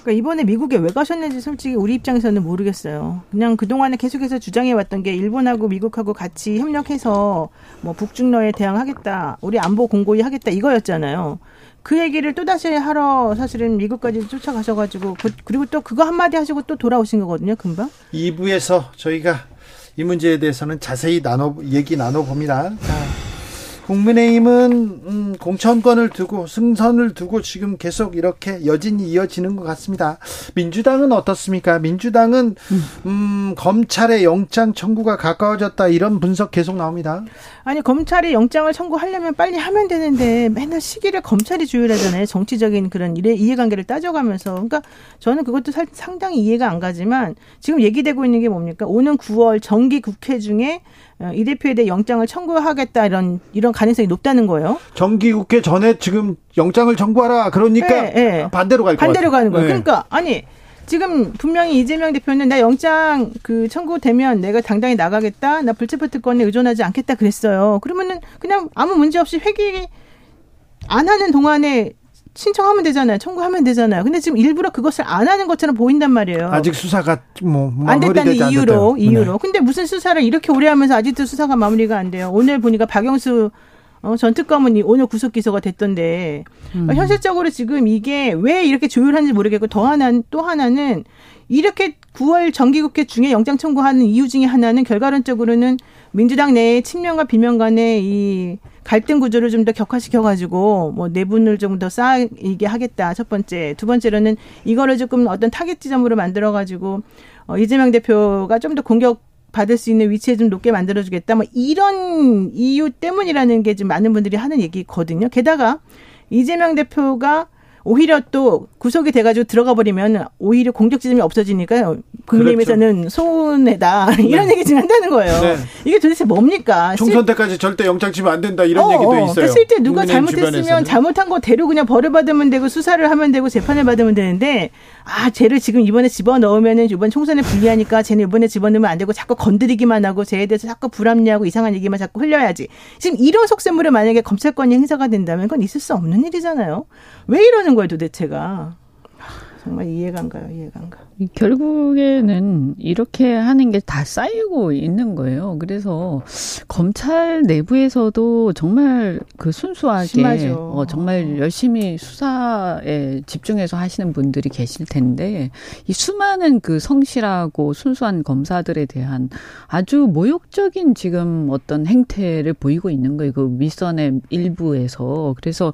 Speaker 6: 그러니까 이번에 미국에 왜 가셨는지 솔직히 우리 입장에서는 모르겠어요. 그냥 그동안에 계속해서 주장해 왔던 게 일본하고 미국하고 같이 협력해서 뭐 북중러에 대항하겠다. 우리 안보 공고히 하겠다 이거였잖아요. 그 얘기를 또다시 하러 사실은 미국까지 쫓아가셔가지고 그, 그리고 또 그거 한마디 하시고 또 돌아오신 거거든요. 금방.
Speaker 1: 2부에서 저희가 이 문제에 대해서는 자세히 나눠 얘기 나눠봅니다. 자. 국민의힘은 음, 공천권을 두고 승선을 두고 지금 계속 이렇게 여진이 이어지는 것 같습니다. 민주당은 어떻습니까? 민주당은 음, 검찰의 영장 청구가 가까워졌다 이런 분석 계속 나옵니다.
Speaker 6: 아니 검찰이 영장을 청구하려면 빨리 하면 되는데 맨날 시기를 검찰이 조율하잖아요. 정치적인 그런 일의 이해관계를 따져가면서 그러니까 저는 그것도 상당히 이해가 안 가지만 지금 얘기되고 있는 게 뭡니까? 오는 9월 정기 국회 중에 어, 이 대표에 대해 영장을 청구하겠다 이런 이런 가능성이 높다는 거예요.
Speaker 1: 정기국회 전에 지금 영장을 청구하라 그러니까 네, 네. 반대로 갈
Speaker 6: 거예요. 반대로 가는 거예요. 네. 그러니까 아니 지금 분명히 이재명 대표는 나 영장 그 청구되면 내가 당당히 나가겠다. 나 불체포 특권에 의존하지 않겠다 그랬어요. 그러면은 그냥 아무 문제 없이 회기 안 하는 동안에 신청하면 되잖아요. 청구하면 되잖아요. 근데 지금 일부러 그것을 안 하는 것처럼 보인단 말이에요.
Speaker 1: 아직 수사가 뭐 안
Speaker 6: 됐다는 이유로 안 이유로. 네. 근데 무슨 수사를 이렇게 오래 하면서 아직도 수사가 마무리가 안 돼요. 오늘 보니까 박영수 어, 전 특검은 오늘 구속 기소가 됐던데 음. 현실적으로 지금 이게 왜 이렇게 조율하는지 모르겠고 더 하나 또 하나는 이렇게 9월 정기국회 중에 영장 청구하는 이유 중에 하나는 결과론적으로는 민주당 내에 친명과 비명 간의 이 갈등 구조를 좀 더 격화시켜 가지고 뭐 내분을 좀 더 쌓이게 하겠다 첫 번째 두 번째로는 이거를 조금 어떤 타겟 지점으로 만들어 가지고 어, 이재명 대표가 좀 더 공격 받을 수 있는 위치에 좀 높게 만들어주겠다. 뭐 이런 이유 때문이라는 게 지금 많은 분들이 하는 얘기거든요. 게다가 이재명 대표가 오히려 또 구속이 돼가지고 들어가 버리면 오히려 공격 지점이 없어지니까 국민의힘에서는 그렇죠. 손해다 이런 네. 얘기 지금 한다는 거예요. 네. 이게 도대체 뭡니까?
Speaker 1: 총선 때까지 절대 영장 치면 안 된다 이런 어, 얘기도 어. 있어요. 그러니까
Speaker 6: 실제 누가 잘못했으면 주변에서는. 잘못한 거 대로 그냥 벌을 받으면 되고 수사를 하면 되고 재판을 받으면 되는데 아 쟤를 지금 이번에 집어 넣으면은 이번 총선에 불리하니까 쟤는 이번에 집어 넣으면 안 되고 자꾸 건드리기만 하고 쟤에 대해서 자꾸 불합리하고 이상한 얘기만 자꾸 흘려야지. 지금 이런 속셈물을 만약에 검찰권이 행사가 된다면 그건 있을 수 없는 일이잖아요. 왜 이러는 거예요 도대체가. 정말 이해가 안 가요. 이해가 안 가.
Speaker 5: 결국에는 이렇게 하는 게 다 쌓이고 있는 거예요. 그래서 검찰 내부에서도 정말 그 순수하게 어, 정말 열심히 수사에 집중해서 하시는 분들이 계실 텐데 이 수많은 그 성실하고 순수한 검사들에 대한 아주 모욕적인 지금 어떤 행태를 보이고 있는 거예요. 그 윗선의 일부에서 그래서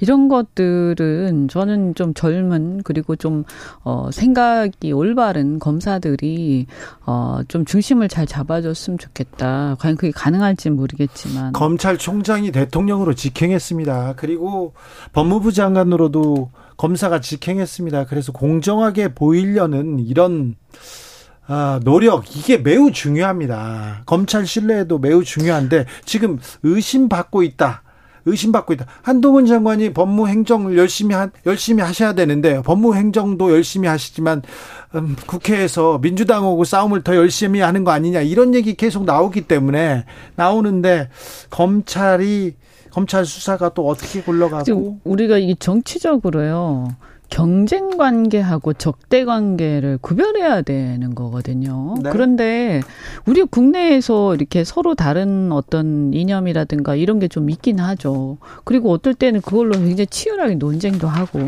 Speaker 5: 이런 것들은 저는 좀 젊은 그리고 좀 어, 생각 이 올바른 검사들이 어, 좀 중심을 잘 잡아줬으면 좋겠다. 과연 그게 가능할지 모르겠지만
Speaker 1: 검찰총장이 대통령으로 직행했습니다. 그리고 법무부 장관으로도 검사가 직행했습니다. 그래서 공정하게 보이려는 이런 아, 노력 이게 매우 중요합니다. 검찰 신뢰도 매우 중요한데 지금 의심받고 있다. 의심받고 있다. 한동훈 장관이 법무행정을 열심히 하, 열심히 하셔야 되는데 법무행정도 열심히 하시지만 음, 국회에서 민주당하고 싸움을 더 열심히 하는 거 아니냐 이런 얘기 계속 나오기 때문에 나오는데 검찰이 검찰 수사가 또 어떻게 굴러가고
Speaker 5: 우리가 이 정치적으로요. 경쟁 관계하고 적대 관계를 구별해야 되는 거거든요. 네. 그런데 우리 국내에서 이렇게 서로 다른 어떤 이념이라든가 이런 게 좀 있긴 하죠. 그리고 어떨 때는 그걸로 굉장히 치열하게 논쟁도 하고.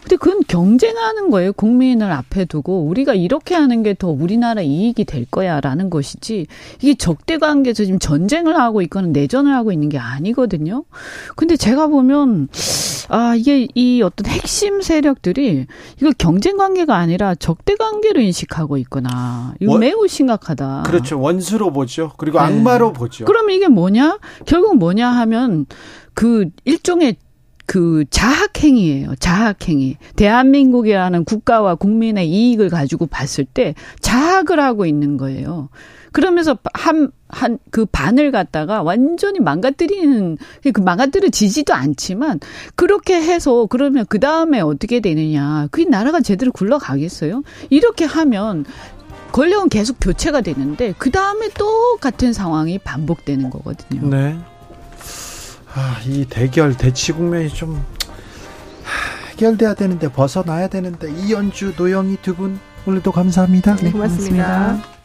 Speaker 5: 근데 그건 경쟁하는 거예요. 국민을 앞에 두고 우리가 이렇게 하는 게 더 우리나라 이익이 될 거야라는 것이지 이게 적대 관계에서 지금 전쟁을 하고 있거나 내전을 하고 있는 게 아니거든요. 근데 제가 보면 아 이게 이 어떤 핵심 세력 세력들이 이거 경쟁 관계가 아니라 적대 관계로 인식하고 있거나 이거 원, 매우 심각하다.
Speaker 1: 그렇죠. 원수로 보죠. 그리고 네. 악마로 보죠.
Speaker 5: 그럼 이게 뭐냐? 결국 뭐냐 하면 그 일종의 그 자학행위예요. 자학행위. 대한민국이라는 국가와 국민의 이익을 가지고 봤을 때 자학을 하고 있는 거예요. 그러면서 한, 한, 그 반을 갖다가 완전히 망가뜨리는, 그 망가뜨려지지도 않지만, 그렇게 해서, 그러면 그 다음에 어떻게 되느냐. 그 나라가 제대로 굴러가겠어요? 이렇게 하면, 권력은 계속 교체가 되는데, 그 다음에 또 같은 상황이 반복되는 거거든요.
Speaker 1: 네. 아, 이 대결 대치 국면이 좀 해결돼야 되는데 벗어나야 되는데 이연주 노영희 두 분 오늘도 감사합니다.
Speaker 6: 네, 고맙습니다. 고맙습니다.